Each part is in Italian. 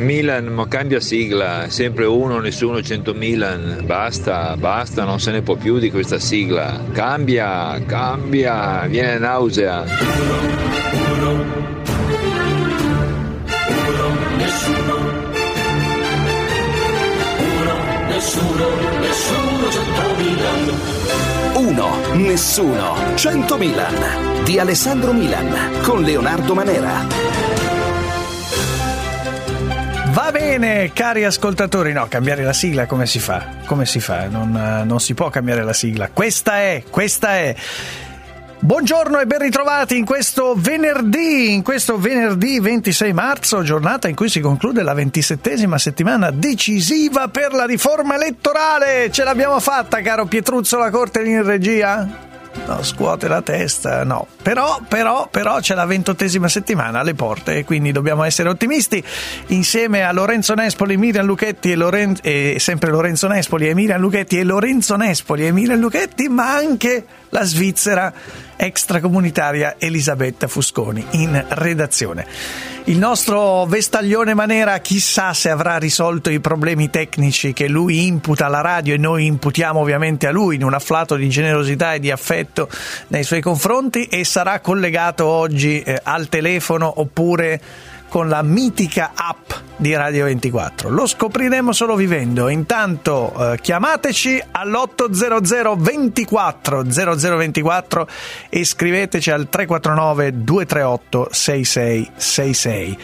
Milan, ma cambia sigla, sempre uno, nessuno, 100 Milan, basta, basta, non se ne può più di questa sigla. Cambia, cambia, viene nausea. Uno, nessuno, 100 Milan di Alessandro Milan con Leonardo Manera. Va bene, cari ascoltatori, no, cambiare la sigla come si fa? Come si fa? Non, eh, non si può cambiare la sigla. Questa è, questa è. Buongiorno e ben ritrovati in questo venerdì, in questo venerdì 26 marzo, giornata in cui si conclude la ventisettesima settimana decisiva per la riforma elettorale. Ce l'abbiamo fatta, caro Pietruzzo, la corte in regia? No, scuote la testa, no. Però, però, però c'è la ventottesima settimana alle porte e quindi dobbiamo essere ottimisti. Insieme a Lorenzo Nespoli, Miriam Luchetti e, Loren- e sempre Lorenzo Nespoli e Miriam Luchetti e Lorenzo Nespoli e Miriam Luchetti, ma anche la Svizzera extracomunitaria Elisabetta Fusconi in redazione. Il nostro vestaglione Manera chissà se avrà risolto i problemi tecnici che lui imputa alla radio e noi imputiamo ovviamente a lui in un afflato di generosità e di affetto nei suoi confronti e sarà collegato oggi eh, al telefono oppure con la mitica app di Radio 24. Lo scopriremo solo vivendo. Intanto eh, chiamateci all'800 24 0024 e scriveteci al 349 238 6666.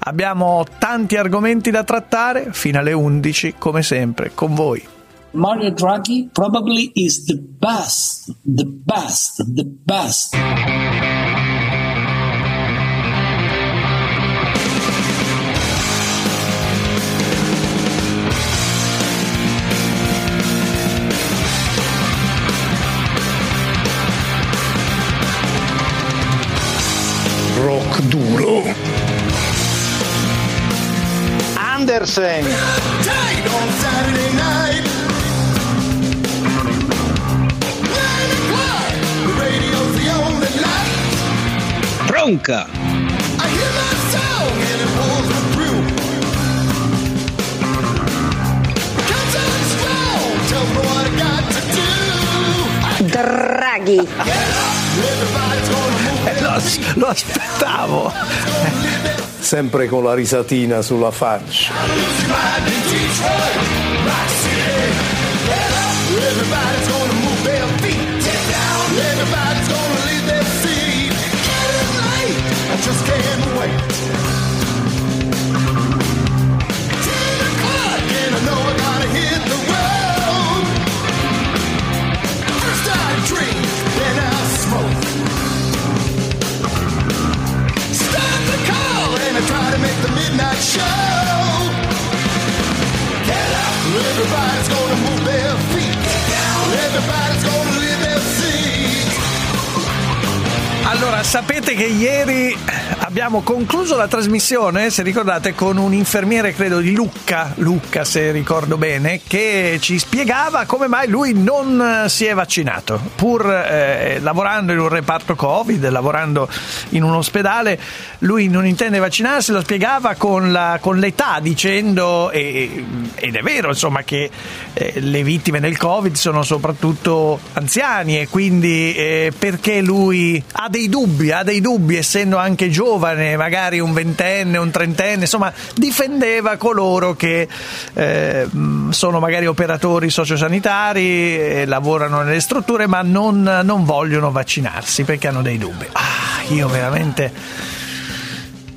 Abbiamo tanti argomenti da trattare fino alle 11 come sempre con voi. Mario Draghi probably is the best, the best, the best. rock duro. Andersen. Bronca. Draghi. Eh, lo, lo aspettavo. sempre con la risatina sulla faccia. just. Abbiamo concluso la trasmissione, se ricordate, con un infermiere, credo di Lucca, Lucca se ricordo bene, che ci spiegava come mai lui non eh, si è vaccinato. Pur eh, lavorando in un reparto Covid, lavorando in un ospedale, lui non intende vaccinarsi, lo spiegava con, la- con l'età, dicendo, e- ed è vero, insomma, che eh, le vittime del Covid sono soprattutto anziani e quindi eh, perché lui ha dei dubbi, ha dei dubbi, essendo anche giovane, magari un ventenne, un trentenne, insomma, difendeva coloro che eh, sono magari operatori sociosanitari, e lavorano nelle strutture, ma non, non vogliono vaccinarsi perché hanno dei dubbi. Ah, io veramente.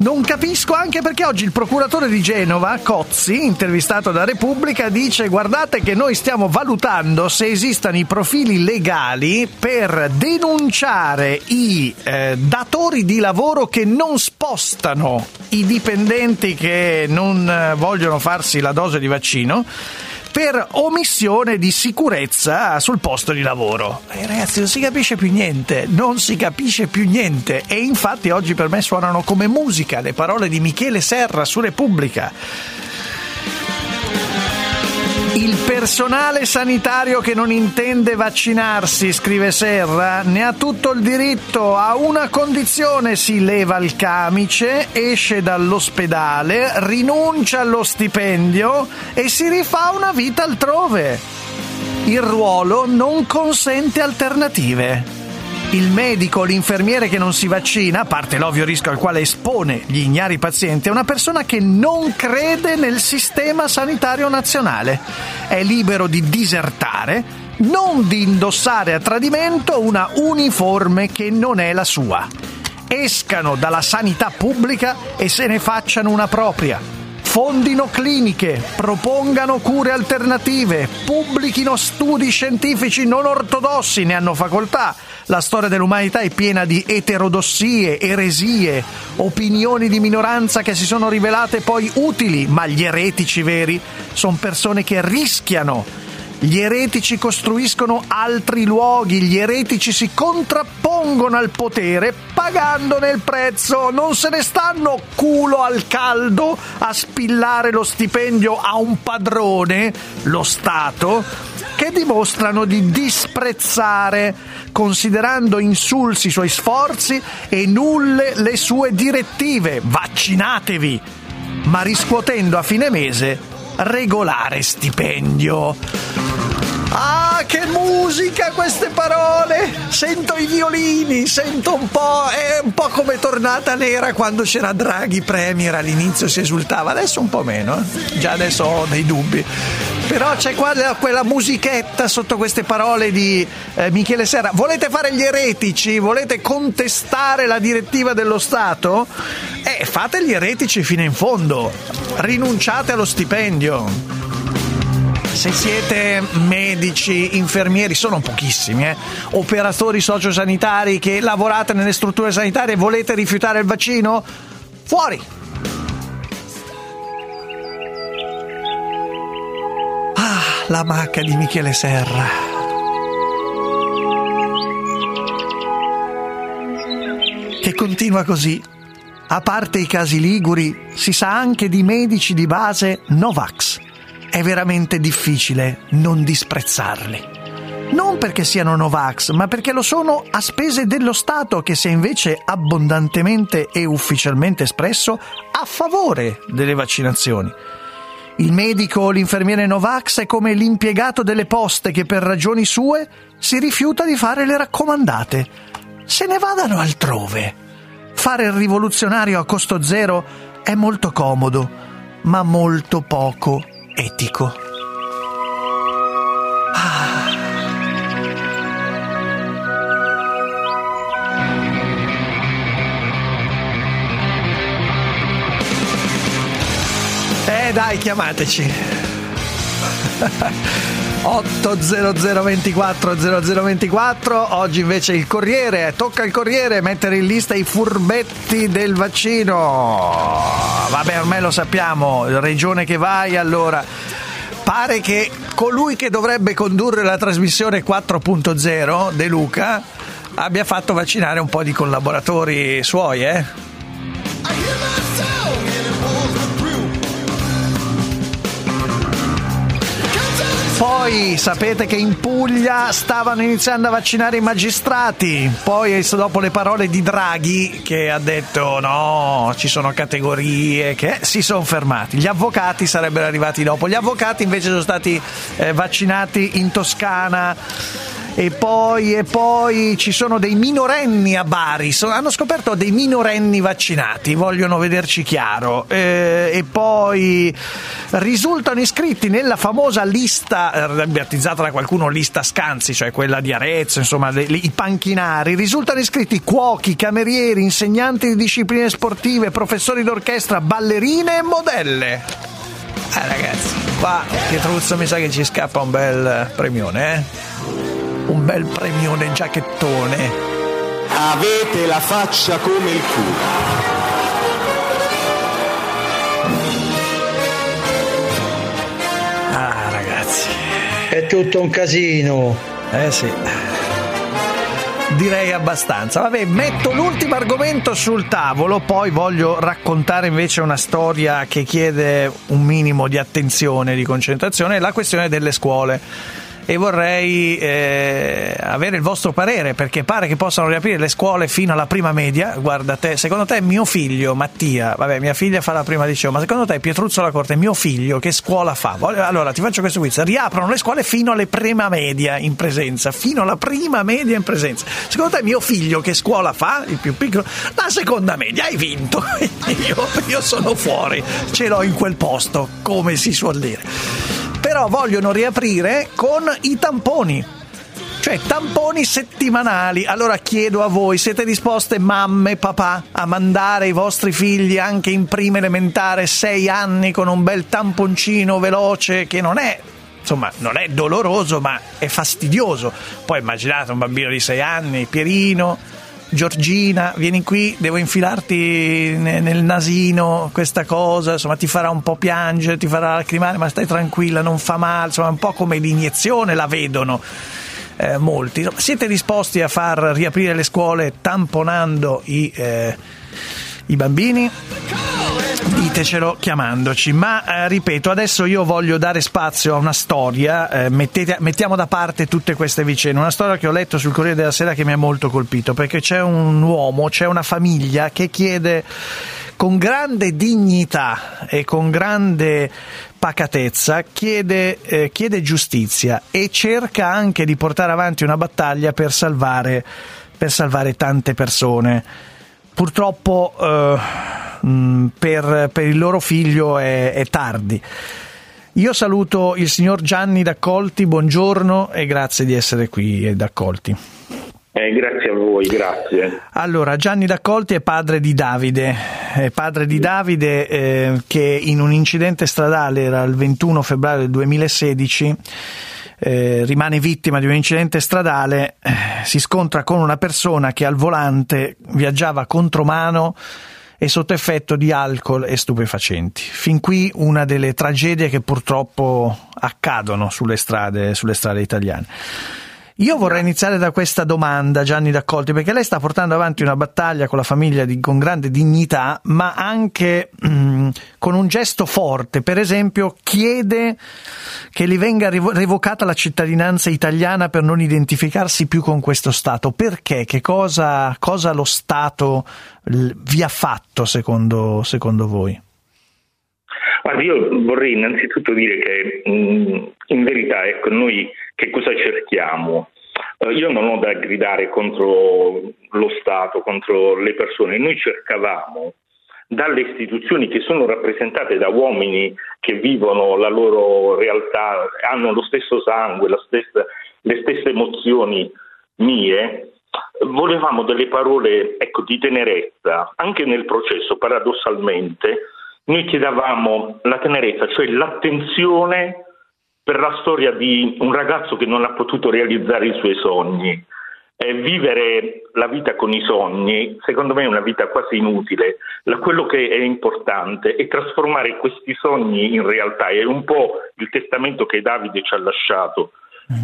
Non capisco anche perché oggi il procuratore di Genova, Cozzi, intervistato da Repubblica, dice guardate che noi stiamo valutando se esistano i profili legali per denunciare i eh, datori di lavoro che non spostano i dipendenti che non eh, vogliono farsi la dose di vaccino per omissione di sicurezza sul posto di lavoro. E ragazzi, non si capisce più niente, non si capisce più niente. E infatti oggi per me suonano come musica le parole di Michele Serra su Repubblica. Personale sanitario che non intende vaccinarsi, scrive Serra, ne ha tutto il diritto, a una condizione si leva il camice, esce dall'ospedale, rinuncia allo stipendio e si rifà una vita altrove. Il ruolo non consente alternative. Il medico o l'infermiere che non si vaccina, a parte l'ovvio rischio al quale espone gli ignari pazienti, è una persona che non crede nel sistema sanitario nazionale. È libero di disertare, non di indossare a tradimento una uniforme che non è la sua. Escano dalla sanità pubblica e se ne facciano una propria fondino cliniche, propongano cure alternative, pubblichino studi scientifici non ortodossi, ne hanno facoltà. La storia dell'umanità è piena di eterodossie, eresie, opinioni di minoranza che si sono rivelate poi utili, ma gli eretici veri sono persone che rischiano gli eretici costruiscono altri luoghi, gli eretici si contrappongono al potere pagandone il prezzo, non se ne stanno culo al caldo a spillare lo stipendio a un padrone, lo Stato, che dimostrano di disprezzare, considerando insulsi i suoi sforzi e nulle le sue direttive. Vaccinatevi! Ma riscuotendo a fine mese regolare stipendio. Ah, che musica queste parole! Sento i violini, sento un po'. È un po' come tornata nera quando c'era Draghi Premier all'inizio si esultava, adesso un po' meno, eh? già adesso ho dei dubbi. Però c'è qua quella musichetta sotto queste parole di eh, Michele Serra. Volete fare gli eretici? Volete contestare la direttiva dello Stato? Eh, fate gli eretici fino in fondo. Rinunciate allo stipendio se siete medici, infermieri, sono pochissimi, eh, operatori sociosanitari che lavorate nelle strutture sanitarie e volete rifiutare il vaccino, fuori! Ah, la macca di Michele Serra. Che continua così. A parte i casi liguri, si sa anche di medici di base Novax è veramente difficile non disprezzarli. Non perché siano Novax, ma perché lo sono a spese dello Stato che si è invece abbondantemente e ufficialmente espresso a favore delle vaccinazioni. Il medico o l'infermiere Novax è come l'impiegato delle poste che per ragioni sue si rifiuta di fare le raccomandate. Se ne vadano altrove. Fare il rivoluzionario a costo zero è molto comodo, ma molto poco etico. Ah. Eh dai, chiamateci. 800 24 0024 oggi invece il Corriere tocca al Corriere mettere in lista i furbetti del vaccino. Vabbè ormai lo sappiamo regione che vai allora pare che colui che dovrebbe condurre la trasmissione 4.0 De Luca abbia fatto vaccinare un po' di collaboratori suoi eh Poi sapete che in Puglia stavano iniziando a vaccinare i magistrati. Poi dopo le parole di Draghi che ha detto no, ci sono categorie che si sono fermati. Gli avvocati sarebbero arrivati dopo. Gli avvocati invece sono stati eh, vaccinati in Toscana e poi, e poi ci sono dei minorenni a Bari, sono, hanno scoperto dei minorenni vaccinati, vogliono vederci chiaro, eh, e poi risultano iscritti nella famosa lista, eh, battezzata da qualcuno lista Scanzi, cioè quella di Arezzo, insomma le, le, i panchinari, risultano iscritti cuochi, camerieri, insegnanti di discipline sportive, professori d'orchestra, ballerine e modelle. Eh ragazzi, qua Pietruzzo mi sa che ci scappa un bel premione, eh? Un bel premione giacchettone. Avete la faccia come il culo. Ah, ragazzi. È tutto un casino. Eh sì. Direi abbastanza. Vabbè, metto l'ultimo argomento sul tavolo, poi voglio raccontare invece una storia che chiede un minimo di attenzione, di concentrazione, la questione delle scuole e vorrei eh, avere il vostro parere perché pare che possano riaprire le scuole fino alla prima media. Guarda te, secondo te mio figlio Mattia, vabbè, mia figlia fa la prima liceo, ma secondo te Pietruzzo la Corte, mio figlio che scuola fa? Allora ti faccio questo quiz: riaprono le scuole fino alla prima media in presenza, fino alla prima media in presenza. Secondo te mio figlio che scuola fa, il più piccolo? La seconda media, hai vinto. io, io sono fuori, ce l'ho in quel posto, come si suol dire però vogliono riaprire con i tamponi. Cioè tamponi settimanali. Allora chiedo a voi, siete disposte mamme, papà, a mandare i vostri figli anche in prima elementare, sei anni, con un bel tamponcino veloce che non è insomma, non è doloroso, ma è fastidioso. Poi immaginate un bambino di sei anni, Pierino, Giorgina, vieni qui, devo infilarti nel nasino questa cosa, insomma ti farà un po' piangere, ti farà lacrimare, ma stai tranquilla, non fa male, insomma un po' come l'iniezione la vedono. Eh, molti. Siete disposti a far riaprire le scuole tamponando i, eh, i bambini? ditecelo chiamandoci. Ma eh, ripeto, adesso io voglio dare spazio a una storia. Eh, mettete, mettiamo da parte tutte queste vicende. Una storia che ho letto sul Corriere della Sera che mi ha molto colpito perché c'è un uomo, c'è una famiglia che chiede con grande dignità e con grande pacatezza chiede, eh, chiede giustizia e cerca anche di portare avanti una battaglia per salvare, per salvare tante persone. Purtroppo eh, Mm, per, per, il loro figlio è, è tardi. Io saluto il signor Gianni D'Accolti, buongiorno e grazie di essere qui D'Accolti. Eh, grazie a voi, grazie. Allora, Gianni D'Accolti è padre di Davide, è padre di Davide eh, che in un incidente stradale era il 21 febbraio del 2016 eh, rimane vittima di un incidente stradale, eh, si scontra con una persona che al volante viaggiava contromano e sotto effetto di alcol e stupefacenti. Fin qui una delle tragedie che purtroppo accadono sulle strade, sulle strade italiane. Io vorrei iniziare da questa domanda, Gianni D'Accolti, perché lei sta portando avanti una battaglia con la famiglia di, con grande dignità, ma anche mh, con un gesto forte. Per esempio, chiede che gli venga revocata la cittadinanza italiana per non identificarsi più con questo Stato. Perché? Che cosa, cosa lo Stato vi ha fatto, secondo, secondo voi? Guardi, io vorrei innanzitutto dire che mh, in verità, ecco, noi che cosa cerchiamo? Uh, io non ho da gridare contro lo Stato, contro le persone, noi cercavamo dalle istituzioni che sono rappresentate da uomini che vivono la loro realtà, hanno lo stesso sangue, stessa, le stesse emozioni mie, volevamo delle parole ecco, di tenerezza. Anche nel processo, paradossalmente, noi chiedevamo la tenerezza, cioè l'attenzione per la storia di un ragazzo che non ha potuto realizzare i suoi sogni. Eh, vivere la vita con i sogni, secondo me è una vita quasi inutile. La, quello che è importante è trasformare questi sogni in realtà. È un po' il testamento che Davide ci ha lasciato.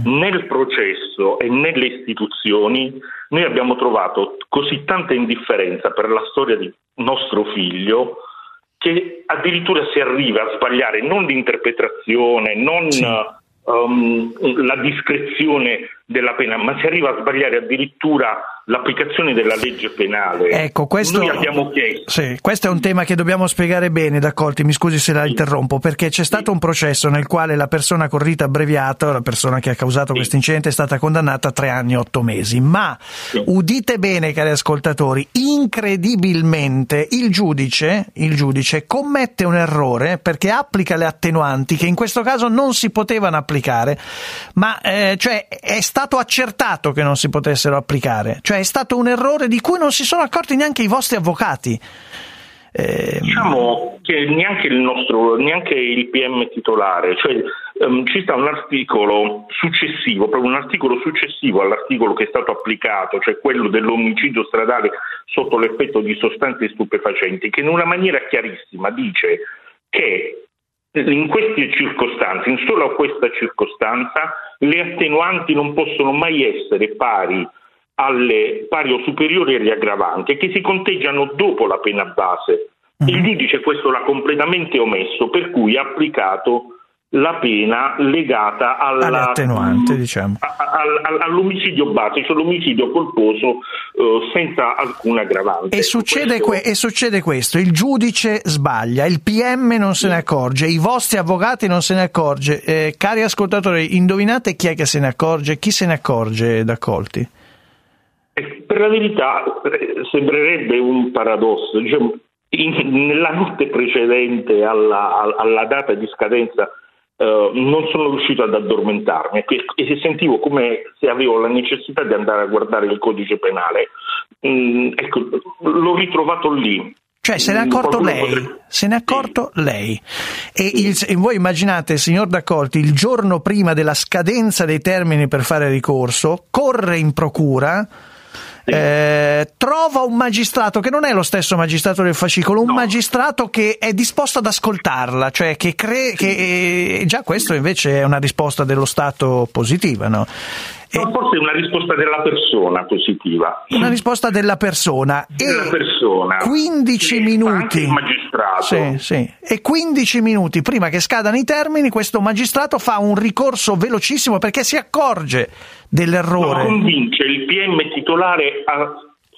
Nel processo e nelle istituzioni noi abbiamo trovato così tanta indifferenza per la storia di nostro figlio che addirittura si arriva a sbagliare non l'interpretazione, non sì. um, la discrezione della pena, ma si arriva a sbagliare addirittura l'applicazione della legge penale. Ecco, questo, Noi abbiamo chiesto. Sì, questo è un tema che dobbiamo spiegare bene, d'accordo? Mi scusi se la sì. interrompo, perché c'è stato sì. un processo nel quale la persona con rito abbreviato, la persona che ha causato questo incidente, è stata condannata a tre anni e otto mesi. Ma udite bene, cari ascoltatori, incredibilmente il giudice, il giudice commette un errore perché applica le attenuanti che in questo caso non si potevano applicare, ma eh, cioè è stato stato accertato che non si potessero applicare, cioè è stato un errore di cui non si sono accorti neanche i vostri avvocati. Eh... Diciamo che neanche il nostro, neanche il PM titolare, cioè um, ci sta un articolo successivo, proprio un articolo successivo all'articolo che è stato applicato, cioè quello dell'omicidio stradale sotto l'effetto di sostanze stupefacenti, che in una maniera chiarissima dice che in queste circostanze, in solo questa circostanza, le attenuanti non possono mai essere pari alle pari o superiori alle aggravanti che si conteggiano dopo la pena base. Il giudice questo l'ha completamente omesso, per cui ha applicato la pena legata alla, All'attenuante, diciamo. all'omicidio base, cioè l'omicidio colposo eh, senza alcuna aggravante. E succede, Questo- que- e succede questo, il giudice sbaglia, il PM non se ne accorge, i vostri avvocati non se ne accorge. Eh, cari ascoltatori, indovinate chi è che se ne accorge? Chi se ne accorge da colti? Eh, Per la verità eh, sembrerebbe un paradosso. Diciamo, in- nella notte precedente alla, al- alla data di scadenza eh, non sono riuscito ad addormentarmi e, sentivo come se avevo la necessità di andare a guardare il codice penale. Mm, ecco, l'ho ritrovato lì. Cioè, se ne è Mm, accorto qualcuno lei, potrebbe- se ne è accorto lei. E, il- e voi immaginate, signor D'Accolti, il giorno prima della scadenza dei termini per fare ricorso, corre in procura, eh, trova un magistrato che non è lo stesso magistrato del fascicolo, un No. magistrato che è disposto ad ascoltarla, cioè che cree che eh, già questo invece è una risposta dello Stato positiva, no? No, forse è una risposta della persona positiva. una risposta della persona Della e persona. 15 Sì, minuti il magistrato. Sì, sì. e 15 minuti prima che scadano i termini questo magistrato fa un ricorso velocissimo perché si accorge dell'errore convince il PM titolare a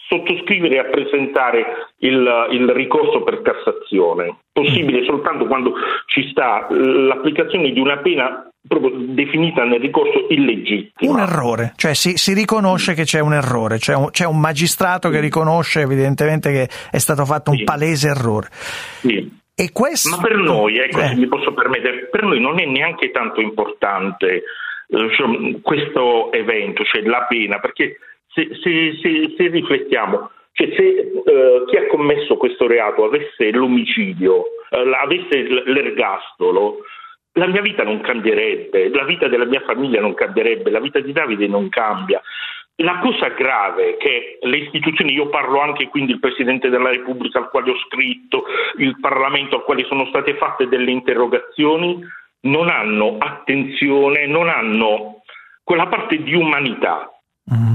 sottoscrivere e a presentare il, il ricorso per Cassazione. Possibile soltanto quando ci sta l'applicazione di una pena proprio definita nel ricorso illegittima. un errore, cioè si, si riconosce che c'è un errore, c'è un, c'è un magistrato che riconosce evidentemente che è stato fatto un Sì. palese errore. Sì. E questo, Ma per noi, ecco, Eh, mi posso permettere, per noi non è neanche tanto importante eh, cioè, questo evento, cioè la pena, perché se, se- se- se riflettiamo, cioè se eh, chi ha commesso questo reato avesse l'omicidio, eh, avesse l'ergastolo, la mia vita non cambierebbe, la vita della mia famiglia non cambierebbe, la vita di Davide non cambia. La cosa grave è che le istituzioni, io parlo anche quindi il Presidente della Repubblica al quale ho scritto, il Parlamento al quale sono state fatte delle interrogazioni, non hanno attenzione, non hanno quella parte di umanità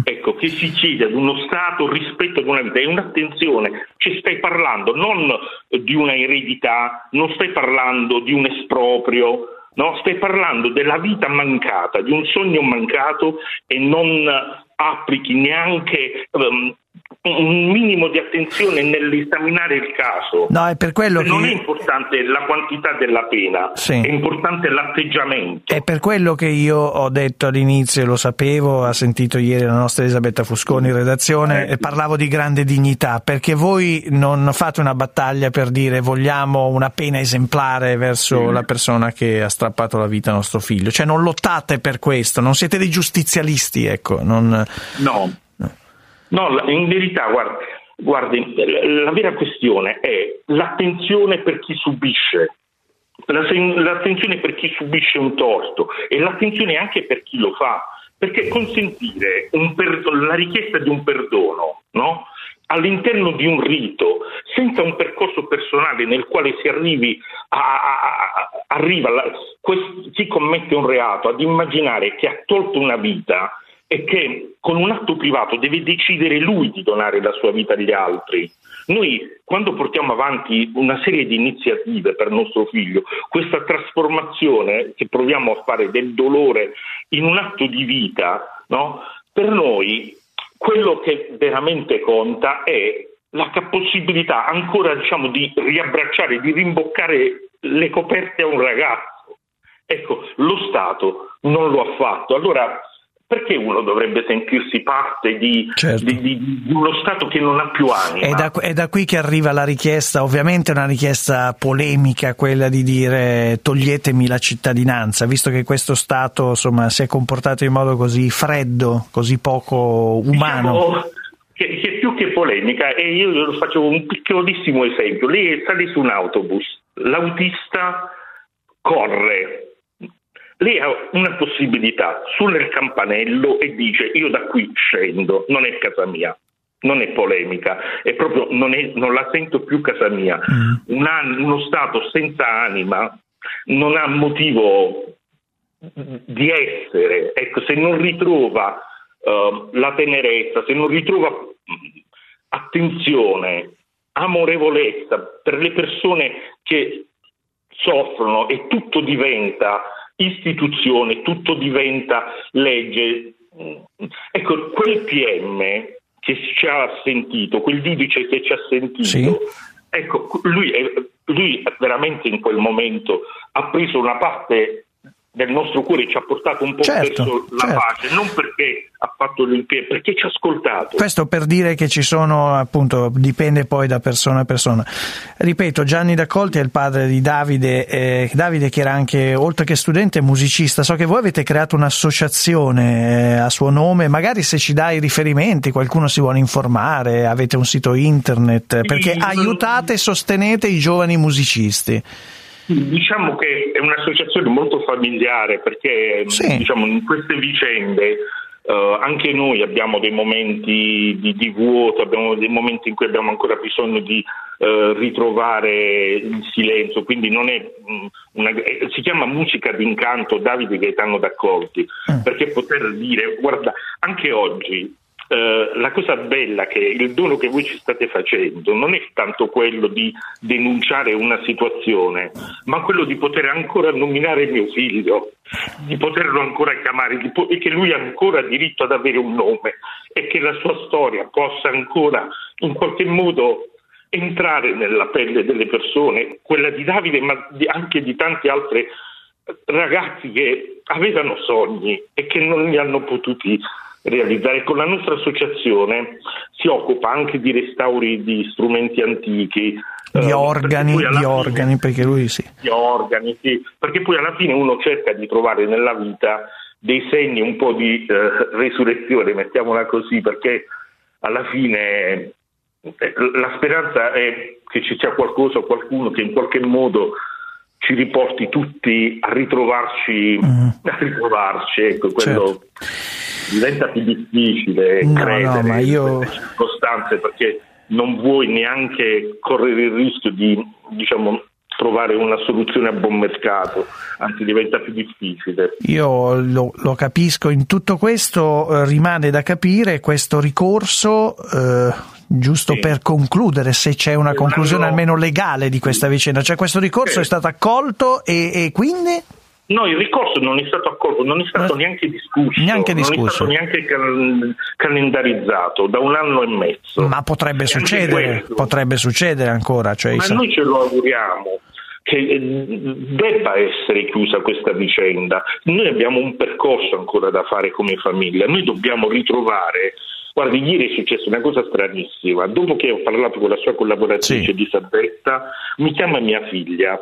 ecco, che si chiede ad uno Stato rispetto ad una vita e un'attenzione, ci stai parlando non di una eredità, non stai parlando di un esproprio, no? stai parlando della vita mancata, di un sogno mancato e non applichi neanche ehm, un minimo di attenzione nell'esaminare il caso. No, è per quello Non è che importante la quantità della pena, Sì. è importante l'atteggiamento. È per quello che io ho detto all'inizio, lo sapevo, ha sentito ieri la nostra Elisabetta Fusconi in redazione, e parlavo di grande dignità, perché voi non fate una battaglia per dire vogliamo una pena esemplare verso la persona che ha strappato la vita a nostro figlio, cioè non lottate per questo, non siete dei giustizialisti, ecco, non... No, no, la- in verità, guardi, guardi, la vera questione è l'attenzione per chi subisce, l'attenzione per chi subisce un torto e l'attenzione anche per chi lo fa, perché consentire un perdo- la richiesta di un perdono, no? all'interno di un rito, senza un percorso personale nel quale si arrivi a, a- a- arriva la- quest- chi commette un reato ad immaginare che ha tolto una vita e che con un atto privato deve decidere lui di donare la sua vita agli altri. Noi quando portiamo avanti una serie di iniziative per nostro figlio, questa trasformazione che proviamo a fare del dolore in un atto di vita, no? per noi quello che veramente conta è la possibilità ancora diciamo, di riabbracciare, di rimboccare le coperte a un ragazzo. Ecco, lo Stato non lo ha fatto. Allora, perché uno dovrebbe sentirsi parte di, Certo. di- di- di uno Stato che non ha più anima? È da, è da qui che arriva la richiesta, ovviamente una richiesta polemica, quella di dire toglietemi la cittadinanza, visto che questo Stato insomma, si è comportato in modo così freddo, così poco umano. Diciamo che, che più che polemica, e io faccio un piccolissimo esempio. Lei sale su un autobus, l'autista corre, lei ha una possibilità, suona il campanello e dice io da qui scendo, non è casa mia. Non è polemica, è proprio non, è- non la sento più casa mia. Un an- uno Stato senza anima non ha motivo di essere, ecco, se non ritrova uh, la tenerezza, se non ritrova attenzione, amorevolezza per le persone che soffrono e tutto diventa istituzione, tutto diventa legge. Ecco, quel PM che ci ha sentito, quel giudice che ci ha sentito, sì. ecco, lui, lui veramente in quel momento ha preso una parte del nostro cuore ci ha portato un po' certo, verso la certo. pace, non perché ha fatto l'impiego, perché ci ha ascoltato. Questo per dire che ci sono, appunto, dipende poi da persona a persona. Ripeto, Gianni D'Accolti è il padre di Davide, eh, Davide che era anche, oltre che studente, musicista. So che voi avete creato un'associazione eh, a suo nome, magari se ci dai riferimenti, qualcuno si vuole informare, avete un sito internet, perché Sì, aiutate e sostenete i giovani musicisti. Diciamo che è un'associazione molto familiare perché Sì. diciamo, in queste vicende eh, anche noi abbiamo dei momenti di, di vuoto, abbiamo dei momenti in cui abbiamo ancora bisogno di eh, ritrovare il silenzio, quindi non è mh, una, si chiama musica d'incanto Davide Gaetano D'Accolti, perché poter dire guarda anche oggi eh, la cosa bella che il dono che voi ci state facendo non è tanto quello di denunciare una situazione, ma quello di poter ancora nominare mio figlio, di poterlo ancora chiamare po- e che lui ha ancora diritto ad avere un nome e che la sua storia possa ancora in qualche modo entrare nella pelle delle persone, quella di Davide, ma di- anche di tanti altri ragazzi che avevano sogni e che non li hanno potuti realizzare. Con la nostra associazione si occupa anche di restauri di strumenti antichi, Di eh, organi, di fine- organi, perché lui sì. di organi, sì, perché poi alla fine uno cerca di trovare nella vita dei segni un po' di eh, resurrezione, mettiamola così, perché alla fine eh, la speranza è che ci sia qualcosa o qualcuno che in qualche modo ci riporti tutti a ritrovarci, a ritrovarci, ecco, quello diventa più difficile No, no, credere ma io- in queste circostanze perché non vuoi neanche correre il rischio di diciamo, trovare una soluzione a buon mercato, anzi diventa più difficile. Io lo, lo capisco, in tutto questo eh, rimane da capire questo ricorso, eh, giusto Sì. per concludere, se c'è una conclusione no. almeno legale di questa vicenda, cioè questo ricorso Sì. è stato accolto e, e quindi? No, il ricorso non è stato accolto, non è stato neanche discusso, neanche non è discusso. stato neanche cal- calendarizzato da un anno e mezzo. Ma potrebbe E succedere, potrebbe succedere ancora. Cioè, Ma sa- noi ce lo auguriamo che eh, debba essere chiusa questa vicenda. Noi abbiamo un percorso ancora da fare come famiglia, noi dobbiamo ritrovare. Guardi, ieri è successa una cosa stranissima. Dopo che ho parlato con la sua collaboratrice Sì. di Sabetta, mi chiama mia figlia,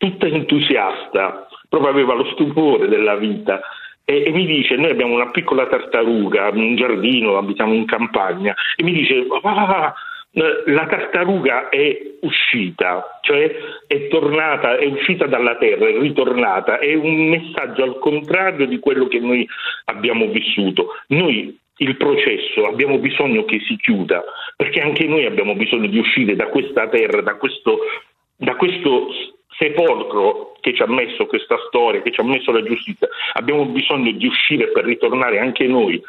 tutta entusiasta, proprio aveva lo stupore della vita. E, e mi dice: Noi abbiamo una piccola tartaruga, un giardino, abitiamo in campagna. E mi dice: "Ah, eh, la tartaruga è uscita, cioè è tornata, è uscita dalla terra, è ritornata, è un messaggio al contrario di quello che noi abbiamo vissuto. Noi il processo abbiamo bisogno che si chiuda, perché anche noi abbiamo bisogno di uscire da questa terra, da questo, da questo sepolcro che ci ha messo questa storia, che ci ha messo la giustizia. Abbiamo bisogno di uscire per ritornare anche noi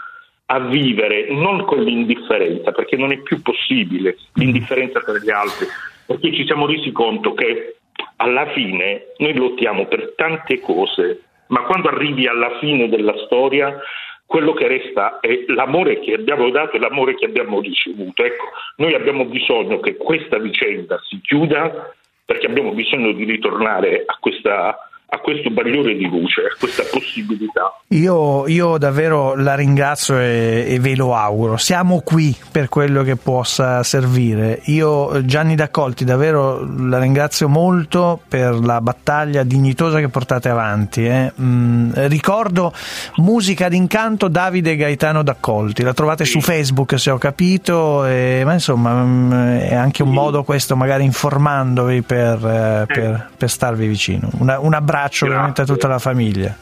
a vivere non con l'indifferenza, perché non è più possibile l'indifferenza per gli altri, perché ci siamo resi conto che alla fine noi lottiamo per tante cose, ma quando arrivi alla fine della storia quello che resta è l'amore che abbiamo dato e l'amore che abbiamo ricevuto. Ecco, noi abbiamo bisogno che questa vicenda si chiuda perché abbiamo bisogno di ritornare a questa a questo bagliore di luce, a questa possibilità. Io, io davvero la ringrazio e, e ve lo auguro. Siamo qui per quello che possa servire. Io, Gianni D'Accolti, davvero la ringrazio molto per la battaglia dignitosa che portate avanti. eh. Mm, ricordo Musica d'incanto Davide Gaetano D'Accolti. La trovate su Facebook, se ho capito, e- ma insomma mm, è anche un modo questo, magari informandovi per, eh, per, per starvi vicino. Un abbraccio veramente a tutta la famiglia.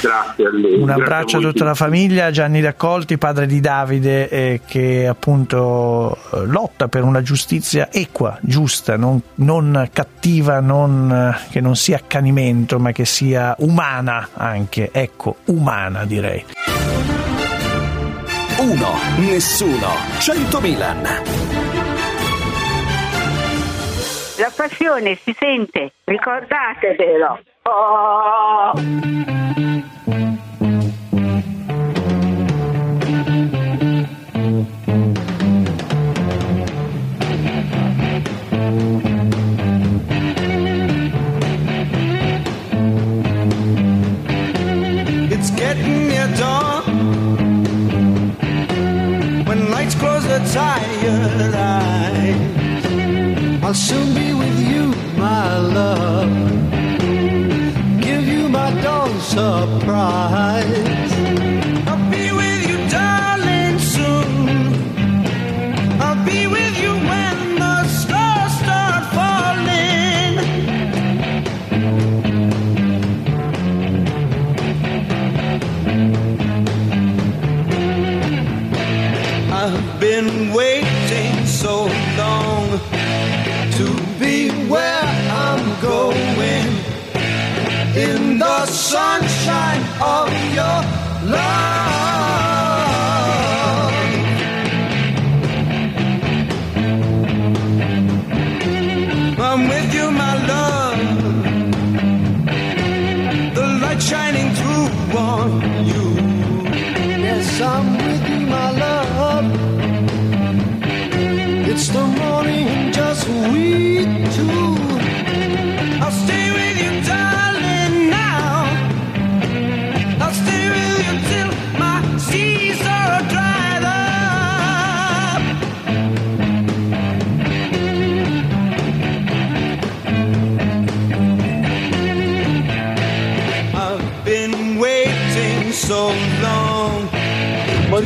Grazie a lei. Un grazie abbraccio a tutta la famiglia, Gianni D'Accolti, padre di Davide, eh, che appunto eh, lotta per una giustizia equa, giusta, non, non cattiva, non, eh, che non sia accanimento, ma che sia umana anche, ecco, umana direi. Uno, nessuno, 100 Milan. La passione si sente, ricordatevelo. It's getting near dawn. When lights close the tired eyes, I'll soon be with you, my love. Surprise. Of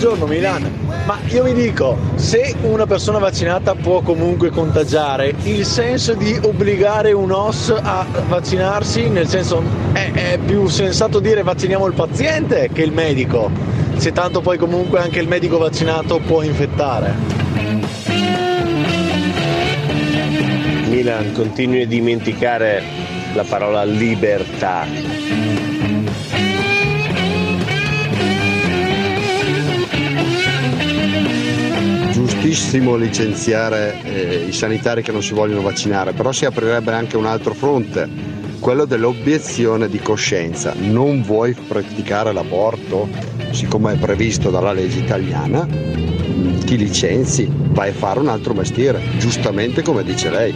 Buongiorno Milano, ma io mi dico, se una persona vaccinata può comunque contagiare, il senso di obbligare un OS a vaccinarsi, nel senso è, è più sensato dire vacciniamo il paziente che il medico, se tanto poi comunque anche il medico vaccinato può infettare. Milan, continui a dimenticare la parola libertà. Giustissimo licenziare eh, i sanitari che non si vogliono vaccinare, però si aprirebbe anche un altro fronte, quello dell'obiezione di coscienza. Non vuoi praticare l'aborto, siccome è previsto dalla legge italiana, ti licenzi, vai a fare un altro mestiere, giustamente come dice lei.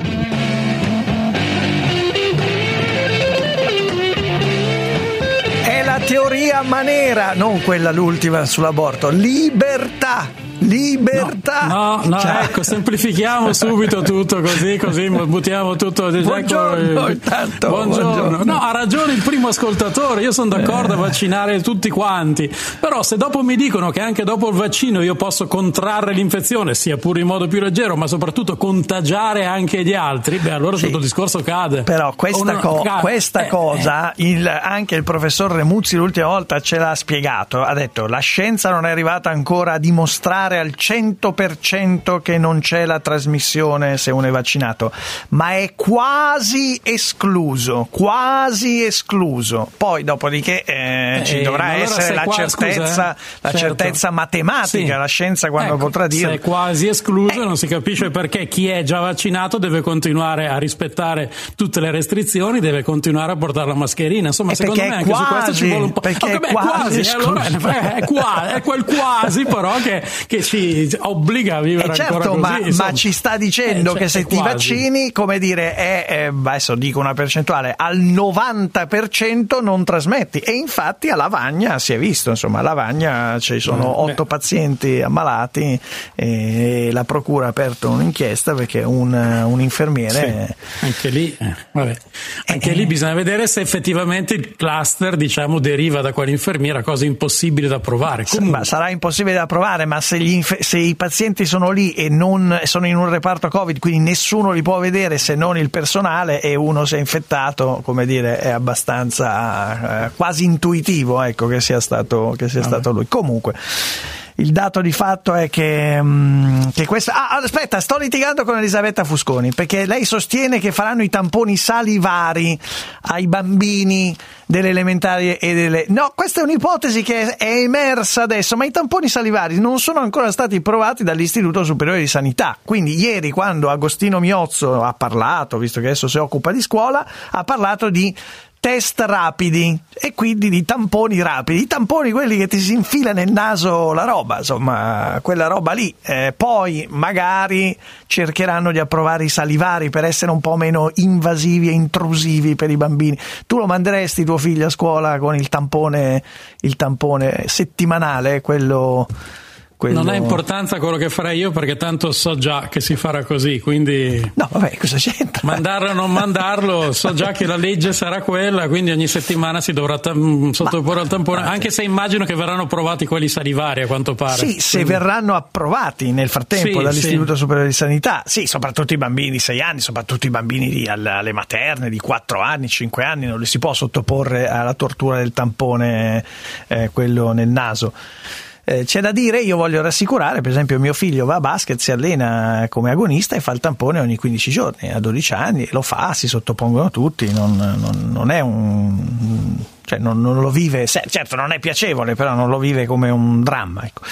Teoria manera, non quella l'ultima sull'aborto. Libertà. Libertà. No, no, Cioè- ecco, semplifichiamo subito tutto così, così buttiamo tutto. Buongiorno, ecco, intanto, buongiorno. buongiorno. No, ha ragione il primo ascoltatore, io sono d'accordo a Eh. vaccinare tutti quanti, però se dopo mi dicono che anche dopo il vaccino io posso contrarre l'infezione, sia pure in modo più leggero, ma soprattutto contagiare anche gli altri, beh allora tutto il discorso cade. Però questa, co- cade. questa Eh, cosa, il- anche il professor Remuzzi l'ultima volta ce l'ha spiegato, ha detto la scienza non è arrivata ancora a dimostrare al 100% che non c'è la trasmissione se uno è vaccinato, ma è quasi escluso, quasi escluso. Poi dopodiché eh, ci Eh, dovrà ma allora essere la qua- certezza, scusa, eh? la Certo. certezza matematica, Sì. la scienza quando Ecco, potrà Se dire. è quasi escluso, non si capisce perché chi è già vaccinato deve continuare a rispettare tutte le restrizioni, deve continuare a portare la mascherina. Insomma, Eh, secondo me è anche su questo quasi, ci vuole un po'. perché Ok, è beh, quasi eh, allora, è, è qua- è quel quasi, però, che, che ci obbliga a vivere Eh certo, ancora così. ma, ma ci sta dicendo Eh, cioè, che se è ti quasi. vaccini, come dire, è, è- adesso dico una percentuale, al 90% non trasmetti. E infatti a Lavagna si è visto, insomma, a Lavagna ci sono Eh, otto pazienti ammalati e la procura ha aperto un'inchiesta perché un, un infermiere... Sì, anche lì, eh. Anche lì bisogna vedere se effettivamente il cluster diciamo, deriva da quell'infermiera, cosa impossibile da provare. Ma sarà impossibile da provare, ma se, gli inf- se i pazienti sono lì e non sono in un reparto Covid, quindi nessuno li può vedere se non il personale e uno si è infettato, come dire, è abbastanza eh, quasi intuitivo ecco, che sia stato, che sia stato lui. Comunque. Il dato di fatto è che, mm, che questa... Ah, aspetta, sto litigando con Elisabetta Fusconi perché lei sostiene che faranno i tamponi salivari ai bambini delle elementari e delle... No, questa è un'ipotesi che è emersa adesso, ma i tamponi salivari non sono ancora stati provati dall'Istituto Superiore di Sanità. Quindi ieri quando Agostino Miozzo ha parlato, visto che adesso si occupa di scuola, ha parlato di test rapidi e quindi di tamponi rapidi, i tamponi quelli che ti si infila nel naso la roba, insomma, quella roba lì. Eh, poi magari cercheranno di approvare i salivari per essere un po' meno invasivi e intrusivi per i bambini. Tu lo manderesti tuo figlio a scuola con il tampone, il tampone settimanale, quello quello... Non ha importanza quello che farei io perché tanto so già che si farà così, quindi... No, vabbè, cosa c'entra? Mandarlo o non mandarlo, so già che la legge sarà quella, quindi ogni settimana si dovrà tam- sottoporre ma, al tampone, ma, anche se immagino che verranno approvati quelli salivari a quanto pare. Sì, quindi... se verranno approvati nel frattempo Sì, dall'Istituto sì. Superiore di Sanità, sì, soprattutto i bambini di 6 anni, soprattutto i bambini di, alle, alle materne di 4 anni, 5 anni, non li si può sottoporre alla tortura del tampone, eh, quello nel naso. Eh, c'è da dire, io voglio rassicurare, per esempio mio figlio va a basket, si allena come agonista e fa il tampone ogni 15 giorni, a 12 anni, lo fa, si sottopongono tutti, non, non- non è un... Cioè non, non lo vive, certo non è piacevole, però non lo vive come un dramma. Ecco.